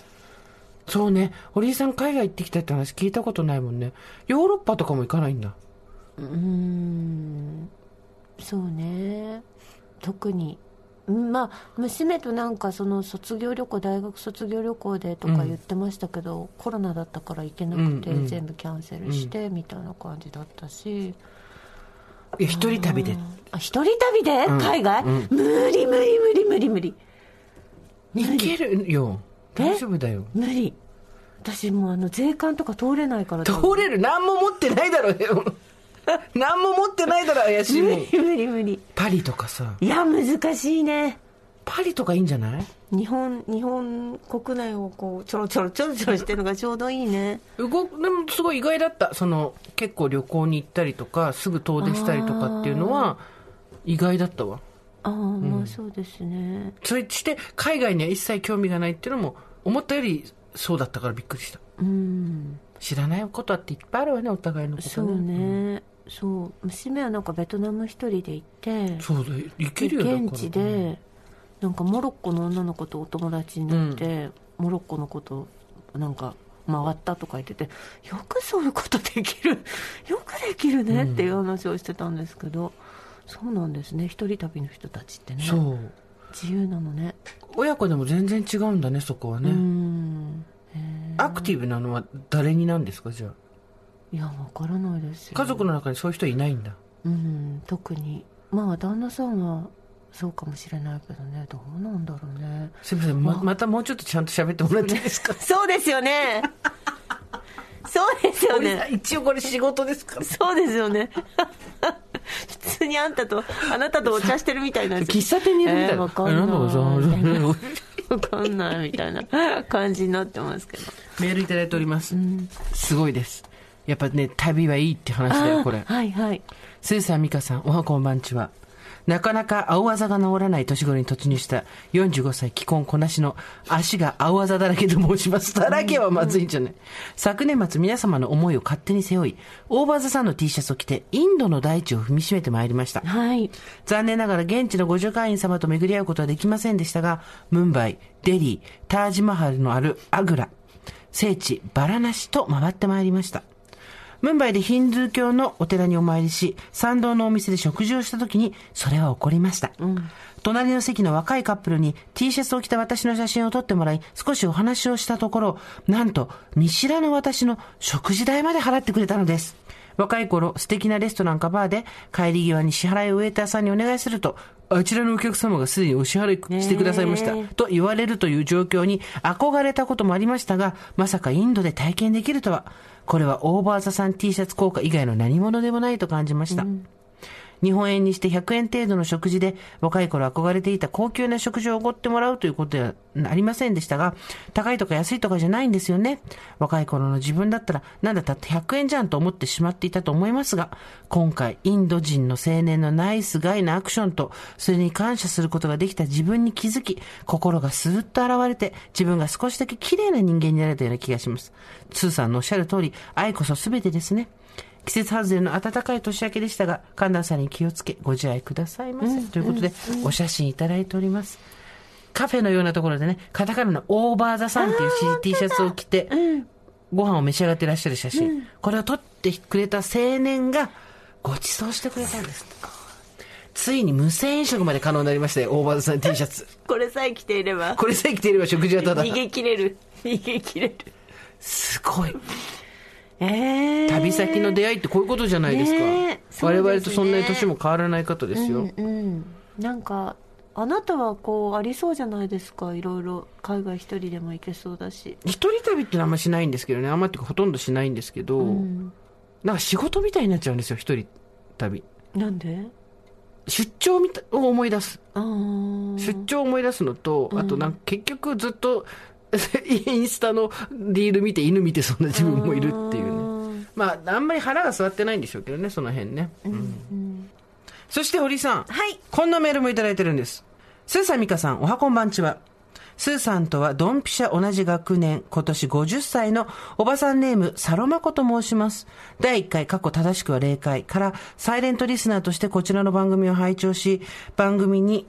[SPEAKER 2] そうね。堀井さん海外行ってきたって話聞いたことないもんね。ヨーロッパとかも行かないんだ。
[SPEAKER 1] うん。そうね特に。うんまあ娘となんかその卒業旅行大学卒業旅行でとか言ってましたけど、コロナだったから行けなくて、
[SPEAKER 2] うんうん
[SPEAKER 1] 全部キャンセルしてみたいな感じだったし、
[SPEAKER 2] いや一人旅で。
[SPEAKER 1] あ一人旅で、
[SPEAKER 2] ん。
[SPEAKER 1] 海外、
[SPEAKER 2] うん。
[SPEAKER 1] 無理無理無理無理無理。
[SPEAKER 2] 行けるよ。大丈夫だよ。
[SPEAKER 1] 無理。私もうあの税関とか通れないから。
[SPEAKER 2] 通れる？何も持ってないだろうよ [laughs] 何も持ってないだろ怪しいもん。
[SPEAKER 1] 無理無理無理。
[SPEAKER 2] パリとかさ。
[SPEAKER 1] いや難しいね。
[SPEAKER 2] パリとかいいんじゃない？
[SPEAKER 1] 日本日本国内をこうちょろちょろちょろちょろしてるのがちょうどいいね。
[SPEAKER 2] 動くでもすごい意外だった。その結構旅行に行ったりとかすぐ遠出したりとかっていうのは意外だったわ。
[SPEAKER 1] ああ、まあそうですね。
[SPEAKER 2] それして海外には一切興味がないっていうのも思ったよりそうだったからびっくりした。
[SPEAKER 1] うん。
[SPEAKER 2] 知らないことっていっぱいあるわねお互いのことね。
[SPEAKER 1] そうね、そう娘はなんかベトナム一人で行って
[SPEAKER 2] そうだよ行けるよ
[SPEAKER 1] 現地でなんかモロッコの女の子とお友達になって、モロッコのことなんか回ったとか言っててよくそういうことできる [laughs] よくできるねっていう話をしてたんですけど、そうなんですね。一人旅の人たちってね。
[SPEAKER 2] そう。
[SPEAKER 1] 自由なのね。
[SPEAKER 2] 親子でも全然違うんだねそこはね、アクティブなのは誰になんですかじゃあ？
[SPEAKER 1] えいやわからないですよ。
[SPEAKER 2] 家族の中にそういう人いないんだ。
[SPEAKER 1] うん特に。まあ旦那さんはそうかもしれないけどね。どうなんだろうね。
[SPEAKER 2] すみません。ままたもうちょっとちゃんと喋ってもらっていいですか？[laughs]
[SPEAKER 1] そうですよね。[laughs] そうですよね。
[SPEAKER 2] ん一応これ仕事ですから。
[SPEAKER 1] そうですよね。[laughs] 普通にあんたとあなたとお茶してるみたいな
[SPEAKER 2] 喫茶店にいるみたいな。
[SPEAKER 1] えーわかんな。い
[SPEAKER 2] えなんだかさ
[SPEAKER 1] わかんないみたいな感じになってますけど。
[SPEAKER 2] メールいただいております、すごいですやっぱね旅はいいって話だよこれ
[SPEAKER 1] あはいはい
[SPEAKER 2] スーさん美香さんおはこんばんちはなかなか青あざが治らない年頃に突入した45歳既婚こなしの足が青あざだらけと申します。だらけはまずいんじゃない、昨年末皆様の思いを勝手に背負い、オーバーザさんの T シャツを着てインドの大地を踏みしめてまいりました。
[SPEAKER 1] はい
[SPEAKER 2] 残念ながら現地のご助会員様と巡り合うことはできませんでしたが、ムンバイ、デリー、タージマハルのあるアグラ、聖地バラナシと回ってまいりました。ムンバイでヒンドゥー教のお寺にお参りし、参道のお店で食事をした時に、それは起こりました。隣の席の若いカップルに T シャツを着た私の写真を撮ってもらい、少しお話をしたところ、なんと、見知らぬ私の食事代まで払ってくれたのです。若い頃、素敵なレストランかバーで、帰り際に支払いをウェイターさんにお願いすると、あちらのお客様がすでにお支払いしてくださいました。と言われるという状況に憧れたこともありましたが、まさかインドで体験できるとは、これはオーバーザさん T シャツ効果以外の何者でもないと感じました。日本円にして100円程度の食事で若い頃憧れていた高級な食事をおごってもらうということではありませんでしたが、高いとか安いとかじゃないんですよね。若い頃の自分だったら、なんだたって100円じゃんと思ってしまっていたと思いますが、今回インド人の青年のナイスガイなアクションと、それに感謝することができた自分に気づき、心がスーッと洗われて、自分が少しだけ綺麗な人間になれたような気がします。スーさんのおっしゃる通り、愛こそ全てですね。季節外れの暖かい年明けでしたが、寒暖差に気をつけ、ご自愛くださいませ。ということで、お写真いただいております。カフェのようなところでね、カタカナのオーバーザさんっていう T シャツを着て、ご飯を召し上がっていらっしゃる写真。これを撮ってくれた青年がご馳走してくれたんです。ついに無銭飲食まで可能になりましたよ、オーバーザさん T シャツ。[laughs]
[SPEAKER 1] これさえ着ていれば。
[SPEAKER 2] これさえ着ていれば食事はただ。
[SPEAKER 1] 逃げ切れる。逃げ切れる。
[SPEAKER 2] すごい。
[SPEAKER 1] ええ
[SPEAKER 2] 旅先の出会いってこういうことじゃないですか。
[SPEAKER 1] すね
[SPEAKER 2] 我々とそんなに年も変わらない方ですよ。
[SPEAKER 1] うん。なんか、あなたはこう、ありそうじゃないですか？いろいろ。海外一人でも行けそうだし。
[SPEAKER 2] 一人旅ってのはあんましないんですけどね。あんまってほとんどしないんですけど、なんか仕事みたいになっちゃうんですよ、一人旅。
[SPEAKER 1] なんで？
[SPEAKER 2] 出張みたを思い出す。出張を思い出すのと、あとなんか結局ずっと [laughs] インスタのリール見て犬見てそんな自分もいるっていうね。まあ、あんまり腹が座ってないんでしょうけどね、その辺ね。うんそして堀さん。
[SPEAKER 1] はい。
[SPEAKER 2] こんなメールもいただいてるんです。スーさん、ミカさん、おはこんばんちは。スーさんとはドンピシャ同じ学年、今年50歳のおばさんネーム、サロマコと申します。第1回、過去正しくは0回から、サイレントリスナーとしてこちらの番組を拝聴し、番組に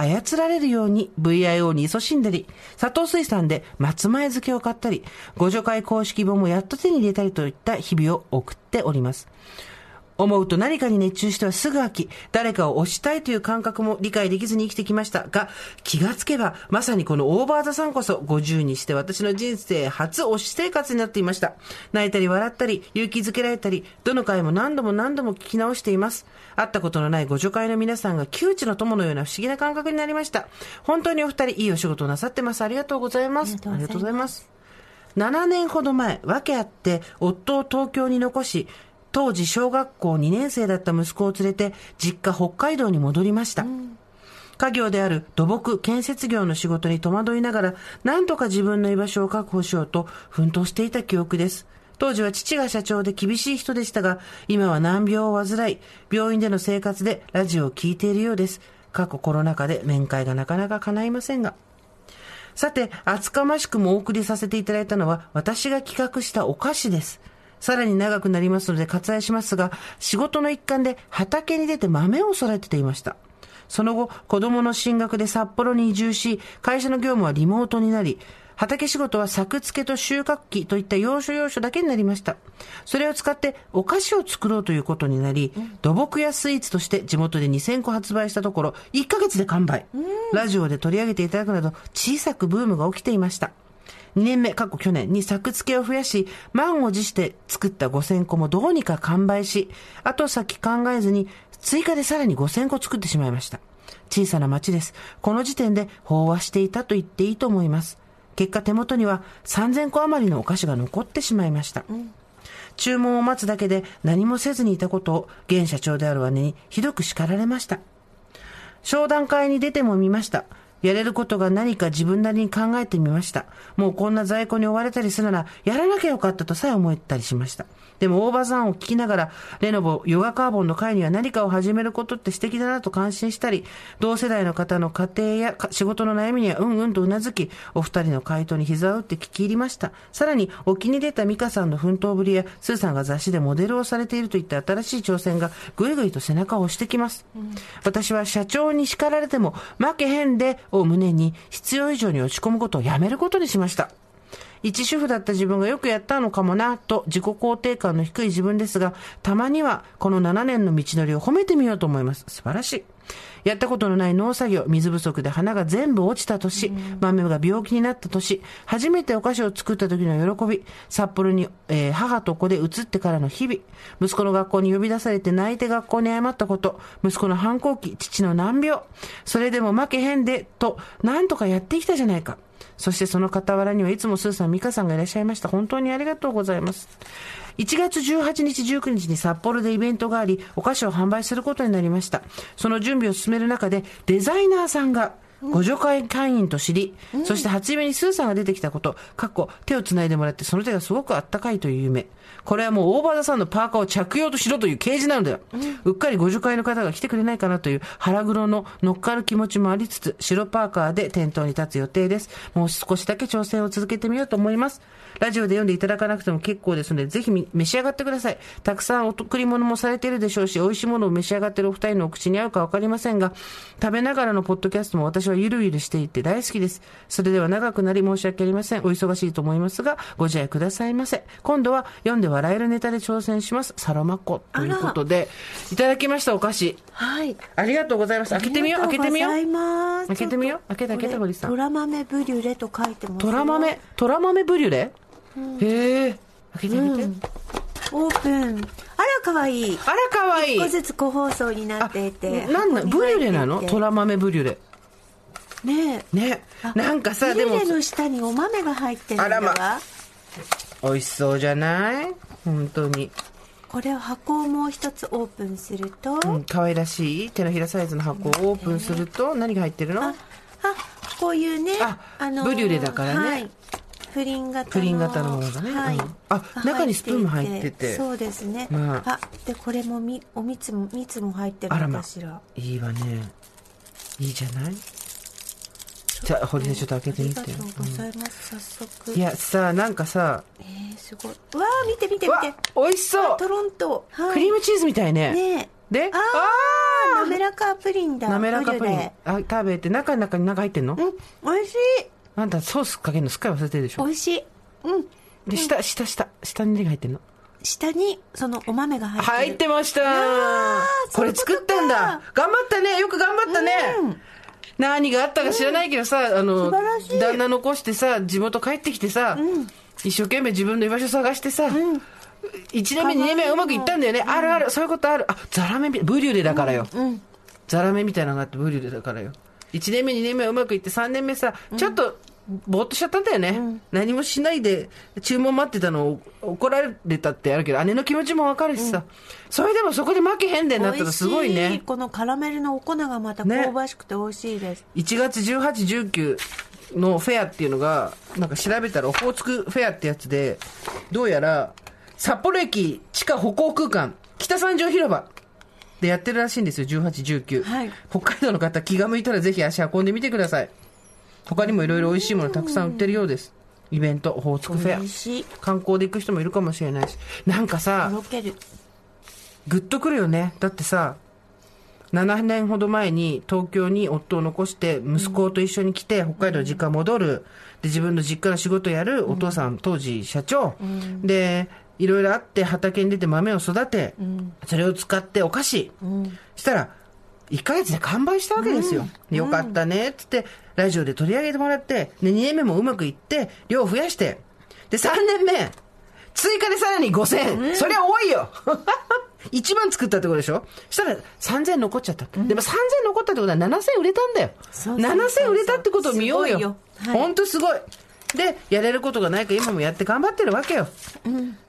[SPEAKER 2] 操られるように VIO に勤しんだり、佐藤水産で松前漬けを買ったり、ご助会公式本もやっと手に入れたりといった日々を送っております。思うと何かに熱中してはすぐ飽き、誰かを推したいという感覚も理解できずに生きてきましたが、気がつけば、まさにこのオーバーザさんこそ50にして私の人生初推し生活になっていました。泣いたり笑ったり、勇気づけられたり、どの回も何度も何度も聞き直しています。会ったことのないご助会の皆さんが窮地の友のような不思議な感覚になりました。本当にお二人いいお仕事をなさってます。ありがとうございます。ありがとうございます。7年ほど前、訳あって、夫を東京に残し、当時小学校2年生だった息子を連れて、実家北海道に戻りました。家業である土木建設業の仕事に戸惑いながら、何とか自分の居場所を確保しようと奮闘していた記憶です。当時は父が社長で厳しい人でしたが、今は難病を患い、病院での生活でラジオを聞いているようです。過去コロナ禍で面会がなかなか叶いませんが。さて、厚かましくもお送りさせていただいたのは、私が企画したお菓子です。さらに長くなりますので割愛しますが、仕事の一環で畑に出て豆を育てていました。その後、子供の進学で札幌に移住し、会社の業務はリモートになり、畑仕事は作付けと収穫機といった要所要所だけになりました。それを使ってお菓子を作ろうということになり、土木やスイーツとして地元で2000個発売したところ、1ヶ月で完売。ラジオで取り上げていただくなど、小さくブームが起きていました。2年目、過去去年に作付けを増やし、満を持して作った5000個もどうにか完売し、後先考えずに追加でさらに5000個作ってしまいました。小さな町です。この時点で飽和していたと言っていいと思います。結果手元には3000個余りのお菓子が残ってしまいました。注文を待つだけで何もせずにいたことを現社長である姉にひどく叱られました。商談会に出てもみました。やれることが何か自分なりに考えてみました。もうこんな在庫に追われたりするなら、やらなきゃよかったとさえ思ったりしました。でも、大場さんを聞きながら、レノボ、ヨガカーボンの会には何かを始めることって素敵だなと感心したり、同世代の方の家庭や仕事の悩みにはうんうんとうなずき、お二人の回答に膝を打って聞き入りました。さらに、沖に出た美香さんの奮闘ぶりや、スーさんが雑誌でモデルをされているといった新しい挑戦が、ぐいぐいと背中を押してきます。私は社長に叱られても、負けへんで、を胸に、必要以上に落ち込むことをやめることにしました。一主婦だった自分がよくやったのかもな、と自己肯定感の低い自分ですが、たまにはこの7年の道のりを褒めてみようと思います。素晴らしい。やったことのない農作業、水不足で花が全部落ちた年、豆が病気になった年、初めてお菓子を作った時の喜び、札幌に、えー母と子で移ってからの日々、息子の学校に呼び出されて泣いて学校に謝ったこと、息子の反抗期、父の難病、それでも負けへんで、と、なんとかやってきたじゃないか。そしてその傍らにはいつもスーさん、ミカさんがいらっしゃいました。本当にありがとうございます。1月18日、19日に札幌でイベントがあり、お菓子を販売することになりました。その準備を進める中で、デザイナーさんが、ご助会会員と知り、そして初夢にスーさんが出てきたこと、かっこ手を繋いでもらってその手がすごくあったかいという夢。これはもうオーバーザさんのパーカーを着用としろという掲示なんだよ。うっかりご助会の方が来てくれないかなという腹黒の乗っかる気持ちもありつつ、白パーカーで店頭に立つ予定です。もう少しだけ挑戦を続けてみようと思います。ラジオで読んでいただかなくても結構ですので、ぜひみ召し上がってください。たくさんお贈り物もされているでしょうし、美味しいものを召し上がっているお二人のお口に合うかわかりませんが、食べながらのポッドキャストも私はゆるゆるしていて大好きです。それでは長くなり申し訳ありません。お忙しいと思いますが、ご自愛くださいませ。今度は読んで笑えるネタで挑戦します。サロマコということで、いただきましたお菓子。
[SPEAKER 1] はい。
[SPEAKER 2] ありがとうございます。開けてみよう、開けてみよう。開けてみよう開けて開けて堀さん
[SPEAKER 1] トラ豆ブリュレと書いてますよ
[SPEAKER 2] トラ豆、トラ豆ブリュレ、へえ。開けてみて。
[SPEAKER 1] オープン。あらかわいい。
[SPEAKER 2] あら、かわいい。
[SPEAKER 1] 一個ずつ個包装になっていて。
[SPEAKER 2] なんだ、ブリュレなの？ト
[SPEAKER 1] ラ
[SPEAKER 2] ラ豆ブリュレ。
[SPEAKER 1] ね。え
[SPEAKER 2] ね。
[SPEAKER 1] あ。
[SPEAKER 2] なんかさ、でも。
[SPEAKER 1] ブリュ、レの下にお豆が入ってるんだわ、
[SPEAKER 2] あらま。美味しそうじゃない？本当に。
[SPEAKER 1] これを箱をもう一つオープンすると、
[SPEAKER 2] うん、可愛らしい？手のひらサイズの箱をオープンすると、何が入ってるの？
[SPEAKER 1] あこういうね
[SPEAKER 2] あブリュレだからね。
[SPEAKER 1] はい、プリン型の
[SPEAKER 2] プリン型のものがね。
[SPEAKER 1] はい。
[SPEAKER 2] うん。あ
[SPEAKER 1] が
[SPEAKER 2] 中にスプーンも入ってて。
[SPEAKER 1] そうですね、
[SPEAKER 2] まあ。
[SPEAKER 1] あでこれもみお蜜も蜜も入ってる
[SPEAKER 2] あらま
[SPEAKER 1] のかしら。
[SPEAKER 2] いいわね。いいじゃない？じゃあ、堀さんちょっと開けてみて。
[SPEAKER 1] あり。がとうございます、早速。
[SPEAKER 2] いや、さ、なんかさ、
[SPEAKER 1] えー、すごい。うわー見て見て見
[SPEAKER 2] わ
[SPEAKER 1] て、
[SPEAKER 2] 美味しそう。
[SPEAKER 1] トロント、はい、
[SPEAKER 2] クリームチーズみたいね。
[SPEAKER 1] ねえ。
[SPEAKER 2] で、
[SPEAKER 1] ああ滑らかプリンだ。
[SPEAKER 2] 滑らかプリン。あ、食べて、中に中に中入ってんの？
[SPEAKER 1] うん。美味しい
[SPEAKER 2] あんたソースかけるのすっかり忘れてるでしょ。
[SPEAKER 1] 美味しい。うん。
[SPEAKER 2] で、下、下、下、下に何が入ってんの？
[SPEAKER 1] 下にそのお豆が入ってる。
[SPEAKER 2] 入ってました。
[SPEAKER 1] ー
[SPEAKER 2] これ作ったんだ。頑張ったね。よく頑張ったね、何があったか知らないけどさ、あの
[SPEAKER 1] 素晴らしい。
[SPEAKER 2] 旦那残してさ地元帰ってきてさ、一生懸命自分の居場所探してさ、一1年目2年目はうまくいったんだよね、あるある。そういうことある。あザラメみブリュレだからよ、ザラメみたいなのがあってブリュレだからよ。1年目2年目はうまくいって3年目さちょっとぼーっとしちゃったんだよね、何もしないで注文待ってたのを怒られたってあるけど姉の気持ちもわかるしさ、それでもそこで負けへんでんなったらすごいね。
[SPEAKER 1] このカラメルのお粉がまた香ばしくて美味しいです、
[SPEAKER 2] 1月18、19のフェアっていうのが、なんか調べたら、オホーツクフェアってやつで、どうやら、札幌駅地下歩行空間、北三条広場でやってるらしいんですよ、18、19。
[SPEAKER 1] はい。
[SPEAKER 2] 北海道の方、気が向いたらぜひ足運んでみてください。他にもいろいろ美味しいものたくさん売ってるようです。イベント、オホーツクフェア。観光で行く人もいるかもしれないし。なんかさ
[SPEAKER 1] と、ろける
[SPEAKER 2] ぐっとくるよね。だってさ、7年ほど前に東京に夫を残して息子と一緒に来て北海道の実家戻る。で、自分の実家の仕事やるお父さん、当時社長。で、いろいろあって畑に出て豆を育て、それを使ってお菓子。したら、1ヶ月で完売したわけですよ。よかったね、つって、ラジオで取り上げてもらって、で、2年目もうまくいって、量を増やして、で、3年目、追加でさらに5000円。そりゃ多いよ [laughs] 一番作ったってことでしょしたら3000残っちゃった。でも3000残ったってことは7000売れたんだよ。
[SPEAKER 1] そうそうそうそう
[SPEAKER 2] 7000売れたってことを見ようよ。
[SPEAKER 1] よはい
[SPEAKER 2] ほんとすごい。で、やれることがないから今もやって頑張ってるわけよ。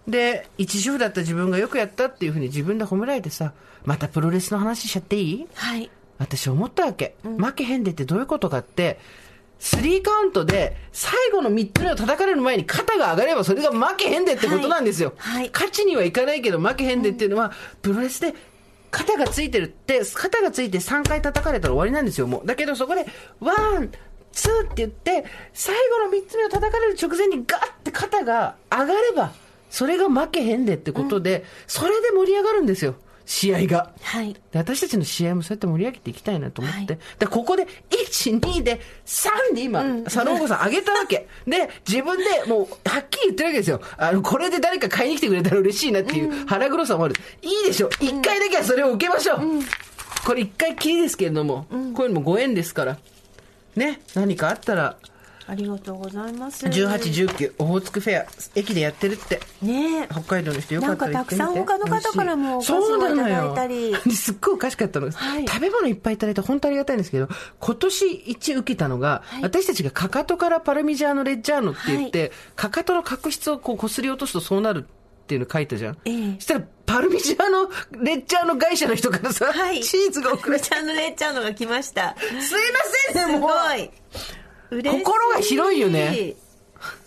[SPEAKER 2] で、一主婦だった自分がよくやったっていうふうに自分で褒められてさ、またプロレスの話しちゃっていい？
[SPEAKER 1] はい
[SPEAKER 2] 私思ったわけ。負けへんでってどういうことかって、スリーカウントで最後の3つ目を叩かれる前に肩が上がればそれが負けへんでってことなんですよ。
[SPEAKER 1] はいはい
[SPEAKER 2] 勝ちにはいかないけど負けへんでっていうのは、プロレスで肩がついてるって、肩がついて3回叩かれたら終わりなんですよ、もう。だけどそこで、ワン、ツーって言って、最後の3つ目を叩かれる直前にガッて肩が上がれば、それが負けへんでってことで、それで盛り上がるんですよ、試合が。
[SPEAKER 1] はい
[SPEAKER 2] で私たちの試合もそうやって盛り上げていきたいなと思って。
[SPEAKER 1] はい
[SPEAKER 2] で、ここで、1、2で、3で今、サロンゴさん上げたわけ。[laughs] で、自分でもう、はっきり言ってるわけですよ。あの、これで誰か買いに来てくれたら嬉しいなっていう腹黒さもある。いいでしょ。1回だけはそれを受けましょう。これ1回きりですけれども、こういうのもご縁ですから。ね、何かあったら、
[SPEAKER 1] ありがとうございます。
[SPEAKER 2] 18、19、オホーツクフェア、駅でやってるって。
[SPEAKER 1] ねえ。
[SPEAKER 2] 北海道の人よかったら行ってみて。
[SPEAKER 1] なんかたくさん他の方からもお菓子を
[SPEAKER 2] そうなのよ
[SPEAKER 1] いただいたり。
[SPEAKER 2] すっごいおかしかったの、
[SPEAKER 1] はい。
[SPEAKER 2] 食べ物いっぱいいただいて本当ありがたいんですけど今年一受けたのが、
[SPEAKER 1] はい。
[SPEAKER 2] 私たちがかかとからパルミジャーノ・レッジャーノって言って、かかとの角質をこう擦り落とすとそうなるっていうの書いたじゃん、
[SPEAKER 1] ええ。
[SPEAKER 2] そしたらパルミジャーノ・レッジャーノ会社の人からさ、
[SPEAKER 1] はい。
[SPEAKER 2] チーズが送られて。
[SPEAKER 1] ちゃんのれちゃんのが来ました。
[SPEAKER 2] すいませんねもう
[SPEAKER 1] すごい。
[SPEAKER 2] 心が広いよね。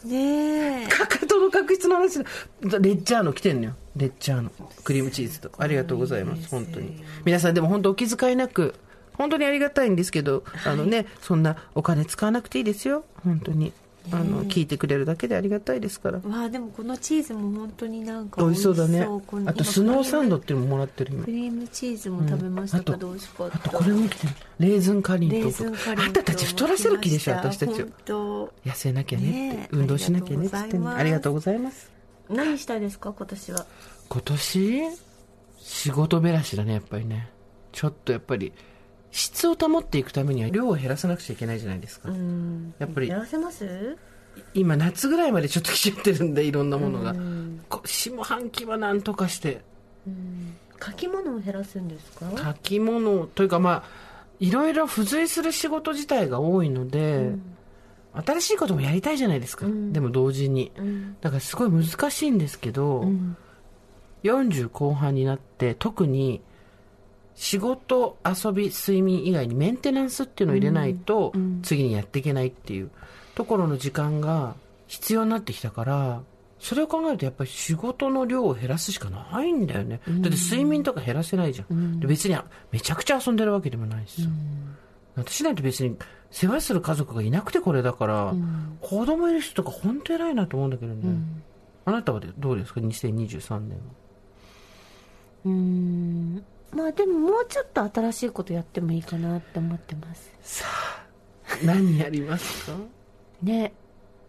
[SPEAKER 1] ねえ。
[SPEAKER 2] かかとの角質の話だ。レッジャーノ来てんのよ。レッジャーノクリームチーズとありがとうございます本当に。皆さんでも本当お気遣いなく本当にありがたいんですけど、あのねそんなお金使わなくていいですよ。本当にあの聞いてくれるだけでありがたいですから。
[SPEAKER 1] わあでもこのチーズも本当になんか
[SPEAKER 2] 美味しそうだね。あとスノーサンドっていうのももらってる今。
[SPEAKER 1] クリームチーズも食べましたけど美味しか？った
[SPEAKER 2] あとこれも来てる。レーズンカリンとあんたたち太らせる気でしょ？私たち痩せなきゃね。って、運動しなきゃねっつってねあ
[SPEAKER 1] ありがと
[SPEAKER 2] りがとうございます。
[SPEAKER 1] 何したいですか？今年は。
[SPEAKER 2] 今年？仕事べらしだねやっぱりね。ちょっとやっぱり質を保っていくためには量を減らさなくちゃいけないじゃないですか、
[SPEAKER 1] うん。
[SPEAKER 2] やっぱり。
[SPEAKER 1] やらせます？
[SPEAKER 2] 今夏ぐらいまでちょっと来ちゃってるんでいろんなものが、下半期はなんとかして。
[SPEAKER 1] うん。書き物を減らすんですか？
[SPEAKER 2] 書き物というかまあいろいろ付随する仕事自体が多いので、新しいこともやりたいじゃないですか、
[SPEAKER 1] うん。
[SPEAKER 2] でも同時に。
[SPEAKER 1] うん。
[SPEAKER 2] だからすごい難しいんですけど、
[SPEAKER 1] うん。
[SPEAKER 2] 40後半になって特に仕事遊び睡眠以外にメンテナンスっていうのを入れないと次にやっていけないっていうところの時間が必要になってきたからそれを考えるとやっぱり仕事の量を減らすしかないんだよね、だって睡眠とか減らせないじゃん、で別にめちゃくちゃ遊んでるわけでもないしさ、私なんて別に世話する家族がいなくてこれだから、子供いる人とか本当偉いなと思うんだけどね、あなたはどうですか？2023年は。
[SPEAKER 1] うんまあでももうちょっと新しいことやってもいいかなって思ってます。
[SPEAKER 2] さあ何やりますか？[laughs]
[SPEAKER 1] ね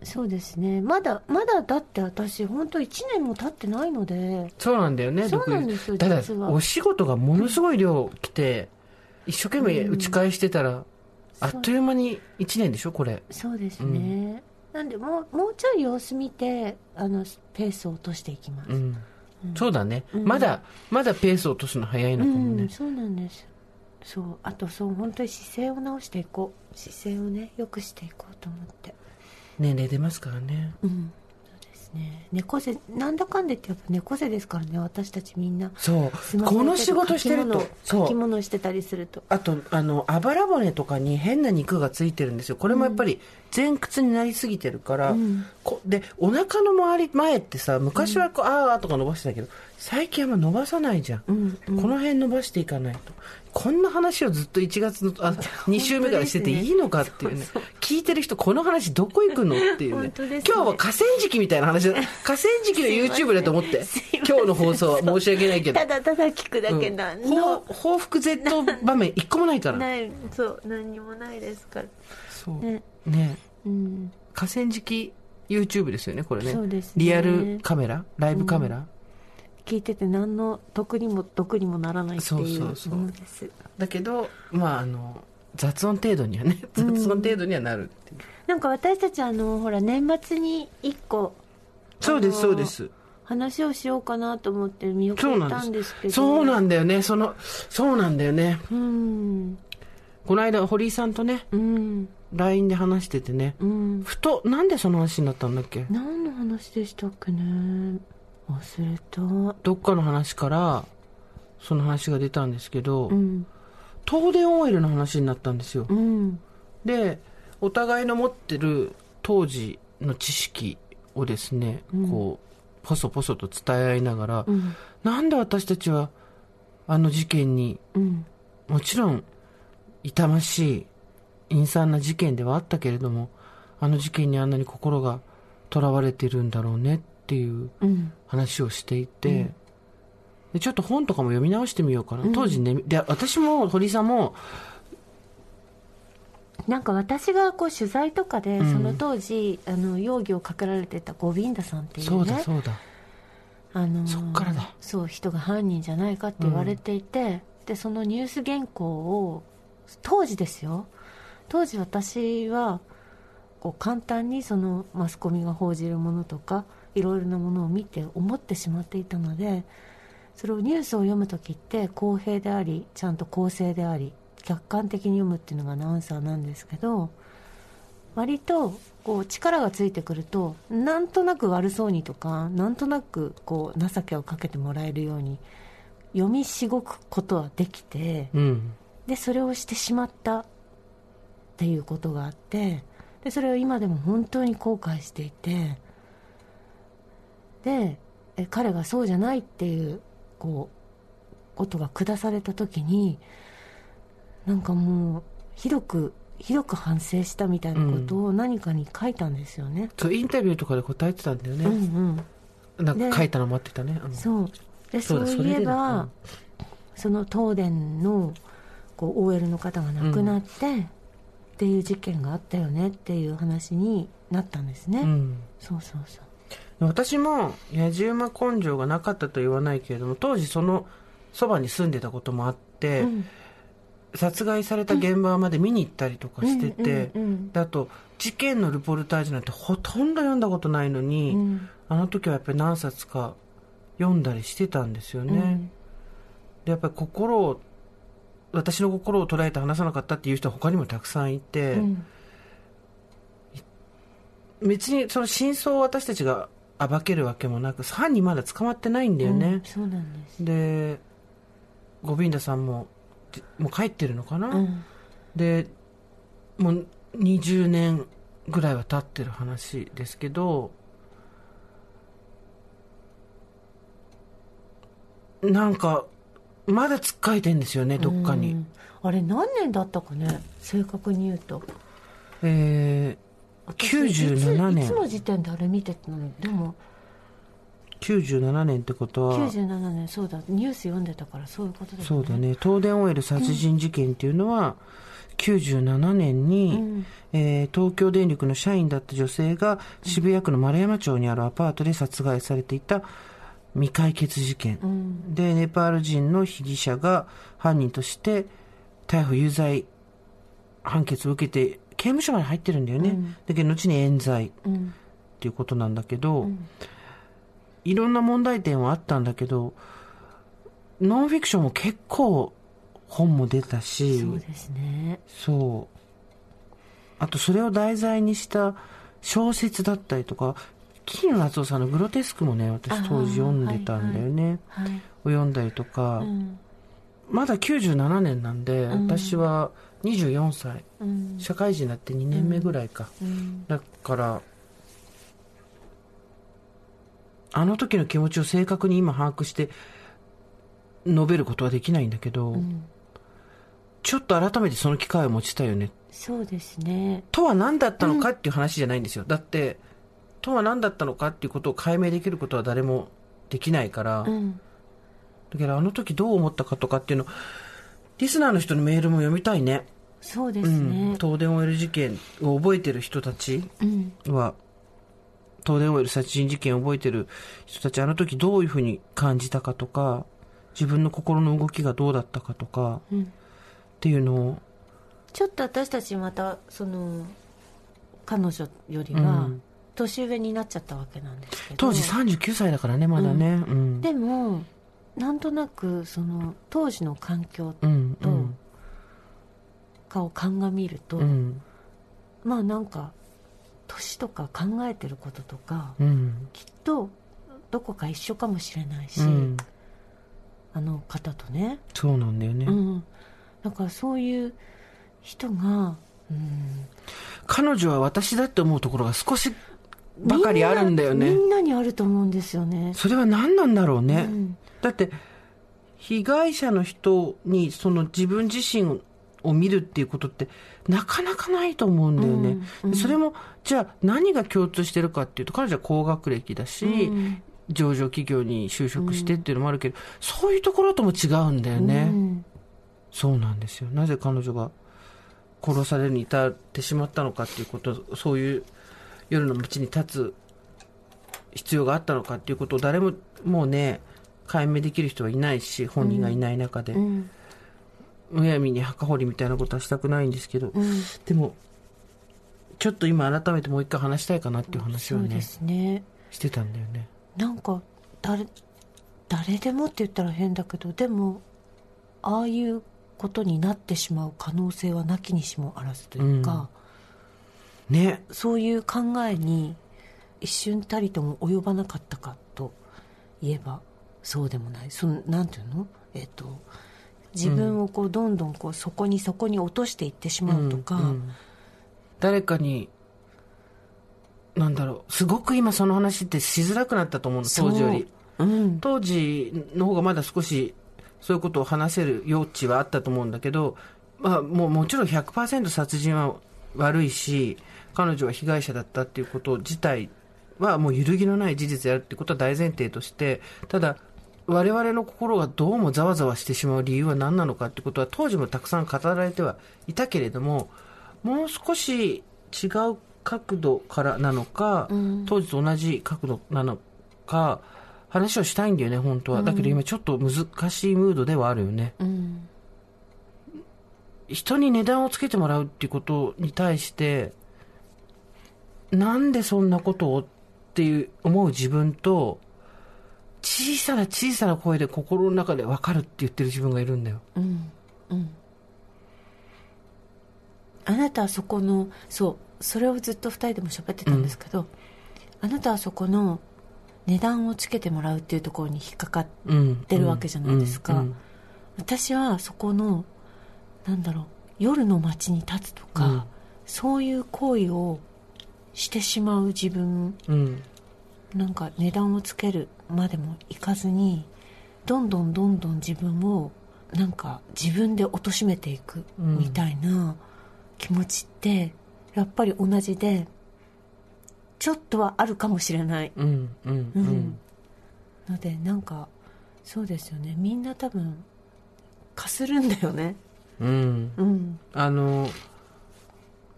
[SPEAKER 1] そうですね。まだまだだって私本当1年も経ってないので。
[SPEAKER 2] そうなんだよね
[SPEAKER 1] そうなんですよ
[SPEAKER 2] ただお仕事がものすごい量来て一生懸命打ち返してたら、あっという間に1年でしょこれ。
[SPEAKER 1] そうですね、なんでもうもうちょい様子見てあのペースを落としていきます。
[SPEAKER 2] うん、そうだね、まだまだペースを落とすの早いのかもね、
[SPEAKER 1] うん、そうなんです。そう。あとそう本当に姿勢を直していこう。姿勢をね良くしていこうと思って。
[SPEAKER 2] 年齢出ますからね。
[SPEAKER 1] うんね。猫背なんだかんでってやっぱ猫背ですからね私たちみんな。
[SPEAKER 2] そう。この仕事してると
[SPEAKER 1] 書き物してたりすると。
[SPEAKER 2] あとあのあばら骨とかに変な肉がついてるんですよ。これもやっぱり前屈になりすぎてるから、こでお腹の周り前ってさ昔はこう、あーとか伸ばしてたけど最近あんま伸ばさないじゃん、
[SPEAKER 1] うん
[SPEAKER 2] この辺伸ばしていかないと。こんな話をずっと1月のあ [laughs] 2週目からしてていいのかっていうね。聞いてる人この話どこ行くのっていうね。
[SPEAKER 1] ね。
[SPEAKER 2] 今日は河川敷みたいな話だ。[laughs] 河川敷の YouTube だと思って今日の放送は申し訳ないけど。
[SPEAKER 1] ただただ聞くだけな
[SPEAKER 2] うん。
[SPEAKER 1] の、
[SPEAKER 2] 報報復 Z 場面一個もないから。
[SPEAKER 1] ないそう何にもないですから。
[SPEAKER 2] そう。
[SPEAKER 1] ね。
[SPEAKER 2] ね。
[SPEAKER 1] うん。
[SPEAKER 2] 河川敷 YouTube ですよねこれね。
[SPEAKER 1] ね。
[SPEAKER 2] リアルカメラ？ライブカメラ、
[SPEAKER 1] 聞いてて何の得にも得にもならないっていう
[SPEAKER 2] そうそうそう。
[SPEAKER 1] ものです。
[SPEAKER 2] だけどまああの雑音程度にはね雑音程度にはなるっていう、
[SPEAKER 1] なんか私たちあのほら年末に1個
[SPEAKER 2] そうですそうです。
[SPEAKER 1] 話をしようかなと思って見送った
[SPEAKER 2] んで
[SPEAKER 1] んですすけど。
[SPEAKER 2] そうなんだよね。そのそうなんだよね。
[SPEAKER 1] うん。
[SPEAKER 2] この間堀井さんとね
[SPEAKER 1] うん。
[SPEAKER 2] LINE で話しててね、
[SPEAKER 1] うん。
[SPEAKER 2] ふとなんでその話になったんだっけ？
[SPEAKER 1] 何の話でしたっけね忘れた。
[SPEAKER 2] どっかの話からその話が出たんですけど、
[SPEAKER 1] うん。
[SPEAKER 2] 東電オイルの話になったんですよ、
[SPEAKER 1] うん。
[SPEAKER 2] でお互いの持ってる当時の知識をですね、こうポソポソと伝え合いながら、
[SPEAKER 1] うん。
[SPEAKER 2] なんで私たちはあの事件に
[SPEAKER 1] うん。
[SPEAKER 2] もちろん痛ましい陰惨な事件ではあったけれどもあの事件にあんなに心がとらわれてるんだろうねっていう
[SPEAKER 1] うん。
[SPEAKER 2] 話をしていて、でちょっと本とかも読み直してみようかな、当時ねで私も堀井さんも
[SPEAKER 1] なんか私がこう取材とかで、
[SPEAKER 2] うん。
[SPEAKER 1] その当時あの容疑をかけられてたゴビンダさんっていうね
[SPEAKER 2] そうだそうだ。
[SPEAKER 1] あのー
[SPEAKER 2] そっからだ。
[SPEAKER 1] そう人が犯人じゃないかって言われていて、でそのニュース原稿を当時ですよ。当時私はこう簡単にそのマスコミが報じるものとかいろいろなものを見て思ってしまっていたのでそれをニュースを読む時って公平でありちゃんと公正であり客観的に読むっていうのがアナウンサーなんですけど割とこう力がついてくるとなんとなく悪そうにとかなんとなくこう情けをかけてもらえるように読みしごくことはできて
[SPEAKER 2] うん。
[SPEAKER 1] でそれをしてしまったっていうことがあってでそれを今でも本当に後悔していてでえ彼がそうじゃないっていうこうことが下された時になんかもうひどくひどく反省したみたいなことを何かに書いたんですよね。
[SPEAKER 2] そうインタビューとかで答えてたんだよね、
[SPEAKER 1] うんうん。
[SPEAKER 2] なんか書いたの待ってたね、うん
[SPEAKER 1] そう。で、
[SPEAKER 2] そ
[SPEAKER 1] うういえば、その東電のこう OL の方が亡くなって、っていう事件があったよねっていう話になったんですね。
[SPEAKER 2] うん
[SPEAKER 1] そうそうそう。
[SPEAKER 2] 私も野じ馬根性がなかったと言わないけれども当時そのそばに住んでたこともあって、
[SPEAKER 1] うん。
[SPEAKER 2] 殺害された現場まで見に行ったりとかしてて、
[SPEAKER 1] うん
[SPEAKER 2] あと事件のルポルタージュなんてほとんど読んだことないのに、
[SPEAKER 1] うん。
[SPEAKER 2] あの時はやっぱり何冊か読んだりしてたんですよね、でやっぱり心を私の心を捉えて話さなかったっていう人は他にもたくさんいて、
[SPEAKER 1] うん。
[SPEAKER 2] 別にその真相を私たちが暴けるわけもなく犯人まだ捕まってないんだよね、
[SPEAKER 1] うんそうなんです。
[SPEAKER 2] でゴビンダさんもじもう帰ってるのかな、
[SPEAKER 1] うん。
[SPEAKER 2] でもう20年ぐらいは経ってる話ですけどなんかまだつっかえてんですよねどっかに、
[SPEAKER 1] うん。あれ何年だったかね？正確に言うと。
[SPEAKER 2] え97年
[SPEAKER 1] いついつの時点であれ見てたの？にでも
[SPEAKER 2] 97年ってことは。
[SPEAKER 1] 97年そうだ。ニュース読んでたからそういうことだよね。
[SPEAKER 2] そうだね。東電オイル殺人事件っていうのは、97年に、
[SPEAKER 1] うん。
[SPEAKER 2] えー東京電力の社員だった女性が渋谷区の丸山町にあるアパートで殺害されていた未解決事件、
[SPEAKER 1] うん。
[SPEAKER 2] でネパール人の被疑者が犯人として逮捕有罪判決を受けて刑務所まで入ってるんだよね、
[SPEAKER 1] うん。
[SPEAKER 2] だけど後に冤罪っ
[SPEAKER 1] うん。
[SPEAKER 2] ていうことなんだけど、
[SPEAKER 1] うん。
[SPEAKER 2] いろんな問題点はあったんだけどノンフィクションも結構本も出たし
[SPEAKER 1] そうですね。
[SPEAKER 2] そう。あとそれを題材にした小説だったりとか桐野夏夫さんの「グロテスク」もね私当時読んでたんだよね、
[SPEAKER 1] はい
[SPEAKER 2] を読んだりとか、
[SPEAKER 1] うん。
[SPEAKER 2] まだ97年なんで、
[SPEAKER 1] うん。
[SPEAKER 2] 私は24歳。
[SPEAKER 1] うん。
[SPEAKER 2] 社会人になって2年目ぐらいか、
[SPEAKER 1] うん。
[SPEAKER 2] だからあの時の気持ちを正確に今把握して述べることはできないんだけど、
[SPEAKER 1] うん。
[SPEAKER 2] ちょっと改めてその機会を持ちたいよね。
[SPEAKER 1] そうですね。
[SPEAKER 2] とは何だったのかっていう話じゃないんですよ、だってとは何だったのかっていうことを解明できることは誰もできないから、
[SPEAKER 1] うん。
[SPEAKER 2] だけどあの時どう思ったかとかっていうのリスナーの人のメールも読みたいね
[SPEAKER 1] そうです
[SPEAKER 2] うん、
[SPEAKER 1] ね
[SPEAKER 2] 東電オイル事件を覚えてる人たち
[SPEAKER 1] うん。
[SPEAKER 2] は東電オイル殺人事件を覚えてる人たちあの時どういうふうに感じたかとか自分の心の動きがどうだったかとか
[SPEAKER 1] うん。
[SPEAKER 2] っていうのを、
[SPEAKER 1] ちょっと私たちまたその彼女より
[SPEAKER 2] う
[SPEAKER 1] は
[SPEAKER 2] ん。
[SPEAKER 1] 年上になっちゃったわけなんですけど。
[SPEAKER 2] 当時39歳だからねまだね。うん。
[SPEAKER 1] でもなんとなくその当時の環境
[SPEAKER 2] うん
[SPEAKER 1] とかを鑑みると、
[SPEAKER 2] うん。うん
[SPEAKER 1] まあなんか年とか考えてることとか
[SPEAKER 2] うん。
[SPEAKER 1] きっとどこか一緒かもしれないし、
[SPEAKER 2] うん。
[SPEAKER 1] あの方とね、
[SPEAKER 2] そうなんだよね、
[SPEAKER 1] うん、だからそういう人が、うん、
[SPEAKER 2] 彼女は私だって思うところが少しばかりあるんだよね。
[SPEAKER 1] みんなにあると思うんですよね。
[SPEAKER 2] それは何なんだろうね、
[SPEAKER 1] うん。
[SPEAKER 2] だって被害者の人にその自分自身を見るっていうことってなかなかないと思うんだよね、
[SPEAKER 1] うんうん。
[SPEAKER 2] それもじゃあ何が共通してるかっていうと彼女は高学歴だし、
[SPEAKER 1] うん。
[SPEAKER 2] 上場企業に就職してっていうのもあるけど、そういうところとも違うんだよね、
[SPEAKER 1] うん。
[SPEAKER 2] そうなんですよ。なぜ彼女が殺されるに至ってしまったのかっていうことそういう夜の街に立つ必要があったのかっていうことを誰ももうね解明できる人はいないし本人がいない中で、
[SPEAKER 1] うん
[SPEAKER 2] むやみに墓掘りみたいなことはしたくないんですけど、
[SPEAKER 1] うん。
[SPEAKER 2] でもちょっと今改めてもう一回話したいかなっていう話をね
[SPEAKER 1] そうですね。
[SPEAKER 2] してたんだよね。
[SPEAKER 1] なんか誰誰でもって言ったら変だけどでもああいうことになってしまう可能性はなきにしもあらずというか、
[SPEAKER 2] ね。
[SPEAKER 1] そういう考えに一瞬たりとも及ばなかったかといえばそうでもない。そのなんていうの？えっ、と自分をこうどんどんこうそこにそこに落としていってしまうとか、
[SPEAKER 2] うんうん誰かになんだろう。すごく今その話ってしづらくなったと思うの当時より。
[SPEAKER 1] そううん。
[SPEAKER 2] 当時の方がまだ少しそういうことを話せる余地はあったと思うんだけどまあ、もうもちろん100%殺人は悪いし、彼女は被害者だったっていうこと自体はもう揺るぎのない事実であるっていうことは大前提として、ただ、我々の心がどうもざわざわしてしまう理由は何なのかってことは当時もたくさん語られてはいたけれども、もう少し違う角度からなのか、うん、当時と同じ角度なのか、話をしたいんだよね、本当は。だけど今ちょっと難しいムードではあるよね。うん、人に値段をつけてもらうっていうことに対して、なんでそんなことをっていう思う自分と、小さな小さな声で心の中で分かるって言ってる自分がいるんだよ。うん。うん。
[SPEAKER 1] あなたはそこの、そう、それをずっと2人でも喋ってたんですけど、うん、あなたはそこの値段をつけてもらうっていうところに引っかかってるわけじゃないですか。私はそこの、なんだろう、夜の街に立つとか、うん、そういう行為をしてしまう自分、うん、なんか値段をつけるまでもいかずにどんどんどんどん自分をなんか自分で貶めていくみたいな気持ちってやっぱり同じでちょっとはあるかもしれない、うんうん、うん、のでなんかそうですよね。みんな多分かするんだよね。うん、
[SPEAKER 2] うん、あの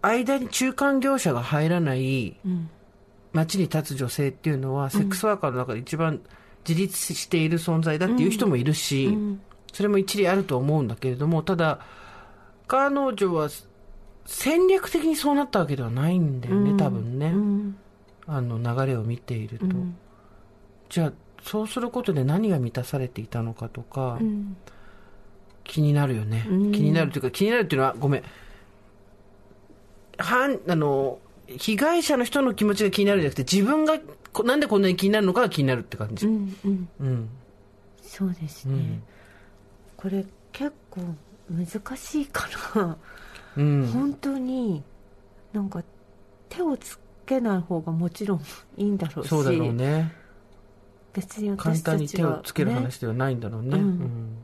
[SPEAKER 2] 間に中間業者が入らない、街に立つ女性っていうのは、セックスワーカーの中で一番自立している存在だっていう人もいるし、それも一理あると思うんだけれども、ただ、彼女は戦略的にそうなったわけではないんだよね、多分ね。あの流れを見ていると。じゃあ、そうすることで何が満たされていたのかとか、気になるよね。気になるというか、気になるっていうのは、ごめん。はあの、被害者の人の気持ちが気になるんじゃなくて、自分がなんでこんなに気になるのかが気になるって感じ。うん、うん。
[SPEAKER 1] うん。そうですね。うん、これ結構難しいから、うん、本当になんか手をつけない方がもちろんいいんだろうし。
[SPEAKER 2] そうだろうね。
[SPEAKER 1] 別に
[SPEAKER 2] 私たちは、ね、簡単に手をつける話ではないんだろうね。うん、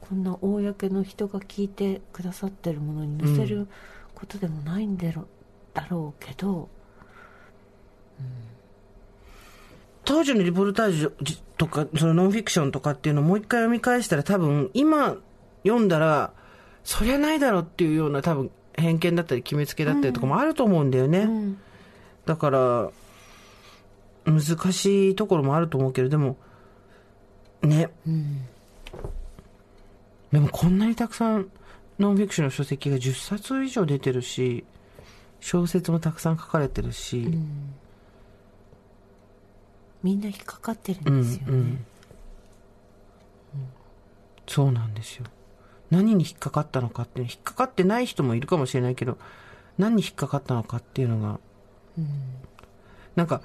[SPEAKER 1] こんな公の人が聞いてくださってるものに載せる、ことでもないんだろだろうけど、うん、
[SPEAKER 2] 当時のリポルタージュとかそのノンフィクションとかっていうのをもう一回読み返したら多分今読んだらそりゃないだろうっていうような多分偏見だったり決めつけだったりとかもあると思うんだよね、うん、だから難しいところもあると思うけどでもね、うん、でもこんなにたくさんノンフィクションの書籍が10冊以上出てるし、小説もたくさん書かれてるし、うん、
[SPEAKER 1] みんな引っかかってるんですよね、うんうん、
[SPEAKER 2] そうなんですよ。何に引っかかったのかって引っかかってない人もいるかもしれないけど何に引っかかったのかっていうのが、うん、なんか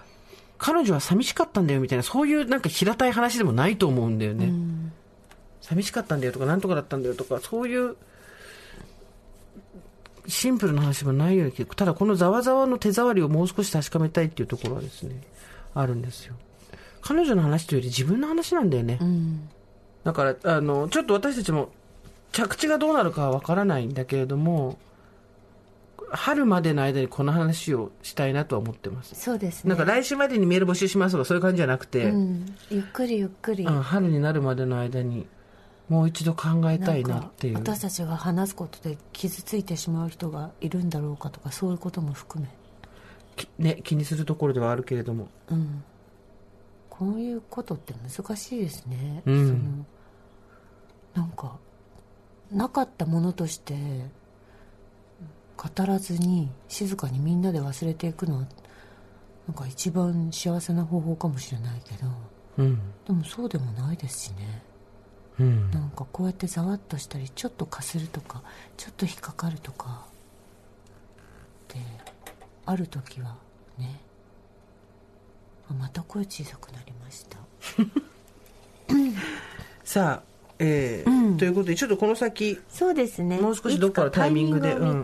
[SPEAKER 2] 彼女は寂しかったんだよみたいなそういうなんか平たい話でもないと思うんだよね、うん、寂しかったんだよとか何とかだったんだよとかそういうシンプルな話もないように聞く。ただこのざわざわの手触りをもう少し確かめたいっていうところはですね、あるんですよ。彼女の話というより自分の話なんだよね。うん、だから、あの、ちょっと私たちも着地がどうなるかはわからないんだけれども、春までの間にこの話をしたいなとは思ってます。
[SPEAKER 1] そうですね。
[SPEAKER 2] なんか来週までにメール募集しますとかそういう感じじゃなくて、う
[SPEAKER 1] ん、ゆっくりゆっくり、う
[SPEAKER 2] ん、春になるまでの間にもう一度考えたいなっていう。
[SPEAKER 1] 私たちが話すことで傷ついてしまう人がいるんだろうかとかそういうことも含め。
[SPEAKER 2] ね気にするところではあるけれども。うん。
[SPEAKER 1] こういうことって難しいですね、うん、そのなんかなかったものとして語らずに静かにみんなで忘れていくのはなんか一番幸せな方法かもしれないけど、うん、でもそうでもないですしねうん、なんかこうやってざわっとしたりちょっとかするとかちょっと引っかかるとかである時はね。あまた声小さくなりました。[laughs]
[SPEAKER 2] さあえー、うん、ということでちょっとこの先
[SPEAKER 1] そうですね。
[SPEAKER 2] もう少しどっかのタイミングでうん、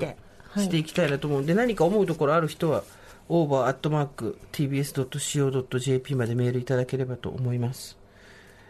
[SPEAKER 2] していきたいなと思うんで何か思うところある人はオーバーアットマーク tbs.co.jp までメールいただければと思います。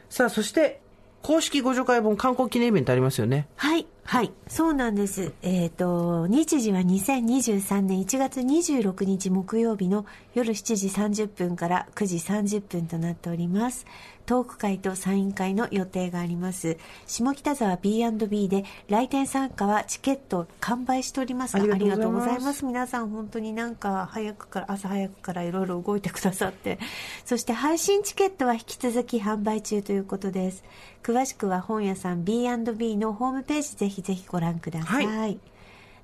[SPEAKER 2] さあそして公式互助会本刊行記念イベントありますよね。
[SPEAKER 1] はい。はい、そうなんです。えっ、と、日時は2023年1月26日木曜日の夜7時30分から9時30分となっております。トーク会とサイン会の予定があります。下北沢 B&B で来店参加はチケット完売しております。
[SPEAKER 2] ありがとうございます。
[SPEAKER 1] 皆さん本当になんか早くから、朝早くからいろいろ動いてくださって。そして配信チケットは引き続き販売中ということです。詳しくは本屋さん B&B のホームページぜひぜひご覧ください。
[SPEAKER 2] はい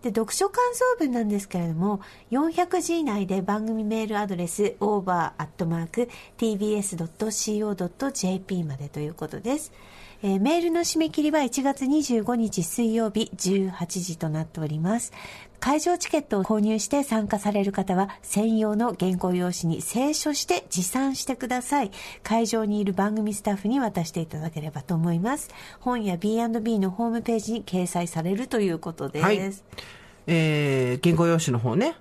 [SPEAKER 1] で読書感想文なんですけれども400字以内で番組メールアドレス over.tbs.co.jp までということです、えーメールの締め切りは1月25日水曜日18時となっております。会場チケットを購入して参加される方は専用の原稿用紙に清書して持参してください。会場にいる番組スタッフに渡していただければと思います。本や B&B のホームページに掲載されるということです、
[SPEAKER 2] はい。えー、原稿用紙の方ね、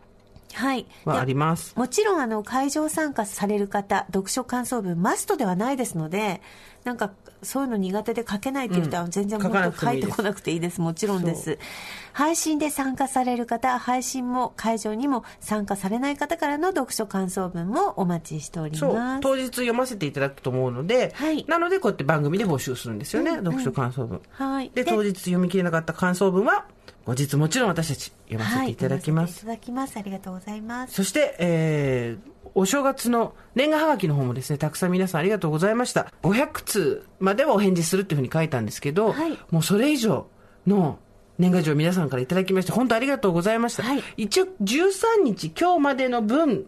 [SPEAKER 1] はい。
[SPEAKER 2] はあります。
[SPEAKER 1] もちろん、あの、会場参加される方、読書感想文、マストではないですので、なんか、そういうの苦手で書けないっていう人は全然もっと書いてこなくていいです。もちろんです。配信で参加される方、配信も会場にも参加されない方からの読書感想文もお待ちしており
[SPEAKER 2] そう
[SPEAKER 1] ます。
[SPEAKER 2] 当日読ませていただくと思うので、
[SPEAKER 1] はい
[SPEAKER 2] なのでこうやって番組で募集するんですよね、読書感想文。
[SPEAKER 1] はい。
[SPEAKER 2] で、当日読み切れなかった感想文は、後日もちろん私たち読ませていただきます。
[SPEAKER 1] はい、いただきます。ありがとうございます。
[SPEAKER 2] そして、えー、お正月の年賀はがきの方もですね、たくさん皆さんありがとうございました。500通まではお返事するっていうふうに書いたんですけど、
[SPEAKER 1] はい
[SPEAKER 2] もうそれ以上の年賀状を皆さんからいただきまして、本当ありがとうございました。
[SPEAKER 1] はい
[SPEAKER 2] 一応13日、今日までの分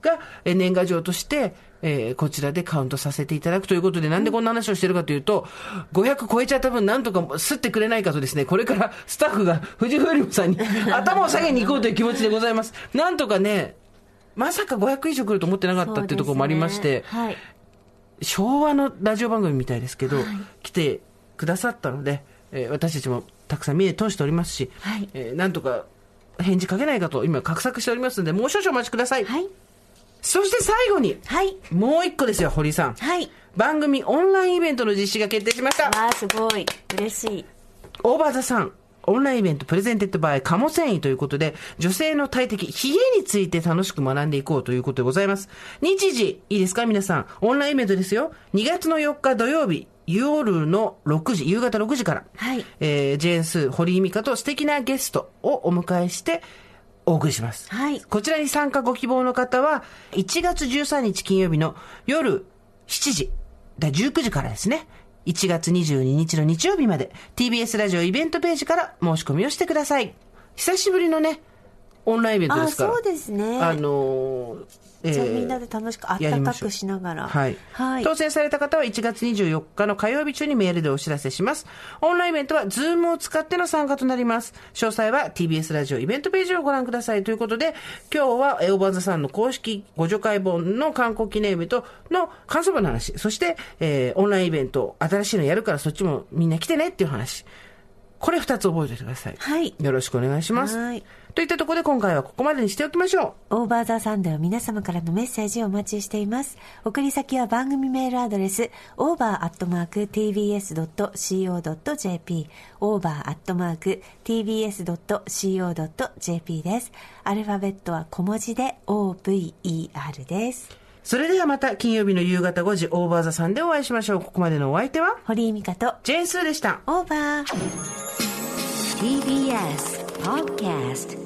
[SPEAKER 2] がえー年賀状として、えーこちらでカウントさせていただくということで、なんでこんな話をしてるかというと、500超えちゃった分、なんとか吸ってくれないかとですね、これからスタッフが富士フイルムさんに頭を下げに行こうという気持ちでございます。なんとかね、まさか500以上来ると思ってなかったっていうところもありまして、
[SPEAKER 1] ねはい。
[SPEAKER 2] 昭和のラジオ番組みたいですけど、来てくださったので、えー私たちもたくさん見え通しておりますし、
[SPEAKER 1] はい
[SPEAKER 2] えーなんとか返事かけないかと今画策しておりますので、もう少々お待ちください。
[SPEAKER 1] はい。
[SPEAKER 2] そして最後に、
[SPEAKER 1] はい。
[SPEAKER 2] もう一個ですよ、堀さん。
[SPEAKER 1] はい。
[SPEAKER 2] 番組オンラインイベントの実施が決定しました。
[SPEAKER 1] わあ、すごい。嬉しい。
[SPEAKER 2] オーバーザさん。オンラインイベントプレゼンテッドバイカモ繊維ということで、女性の体的、冷えについて楽しく学んでいこうということでございます。日時、いいですか？皆さん。オンラインイベントですよ。2月の4日土曜日、夜の6時、夕方6時から、
[SPEAKER 1] はい
[SPEAKER 2] えー、ジェーンス、堀井美香と素敵なゲストをお迎えして、お送りします。
[SPEAKER 1] はい
[SPEAKER 2] こちらに参加ご希望の方は、1月13日金曜日の夜7時、だ19時からですね。1月22日の日曜日まで TBS ラジオイベントページから申し込みをしてください。久しぶりのね、オンラインイベントですから。
[SPEAKER 1] あそうですね
[SPEAKER 2] あのーえー
[SPEAKER 1] じゃあみんなで楽しくあったかくしながら。
[SPEAKER 2] はい。
[SPEAKER 1] はい。
[SPEAKER 2] 当選された方は1月24日の火曜日中にメールでお知らせします。オンラインイベントは Zoom を使っての参加となります。詳細は TBS ラジオイベントページをご覧ください。ということで、今日はえOVER THE SUN の公式互助会本の刊行記念イベントの感想文の話、そして、えーオンラインイベント、新しいのやるからそっちもみんな来てねっていう話。これ二つ覚えておいてください。
[SPEAKER 1] はい
[SPEAKER 2] よろしくお願いします。
[SPEAKER 1] はい
[SPEAKER 2] といったところで今回はここまでにしておきましょう。
[SPEAKER 1] OVER THE SUNでは皆様からのメッセージをお待ちしています。送り先は番組メールアドレス、over.tbs.co.jp、over.tbs.co.jp です。アルファベットは小文字で OVER です。
[SPEAKER 2] それではまた金曜日の夕方5時、オーバーザさんでお会いしましょう。ここまでのお相手は、
[SPEAKER 1] 堀井美香と
[SPEAKER 2] ジェーンスーでした。
[SPEAKER 1] オーバー。
[SPEAKER 3] TBS Podcast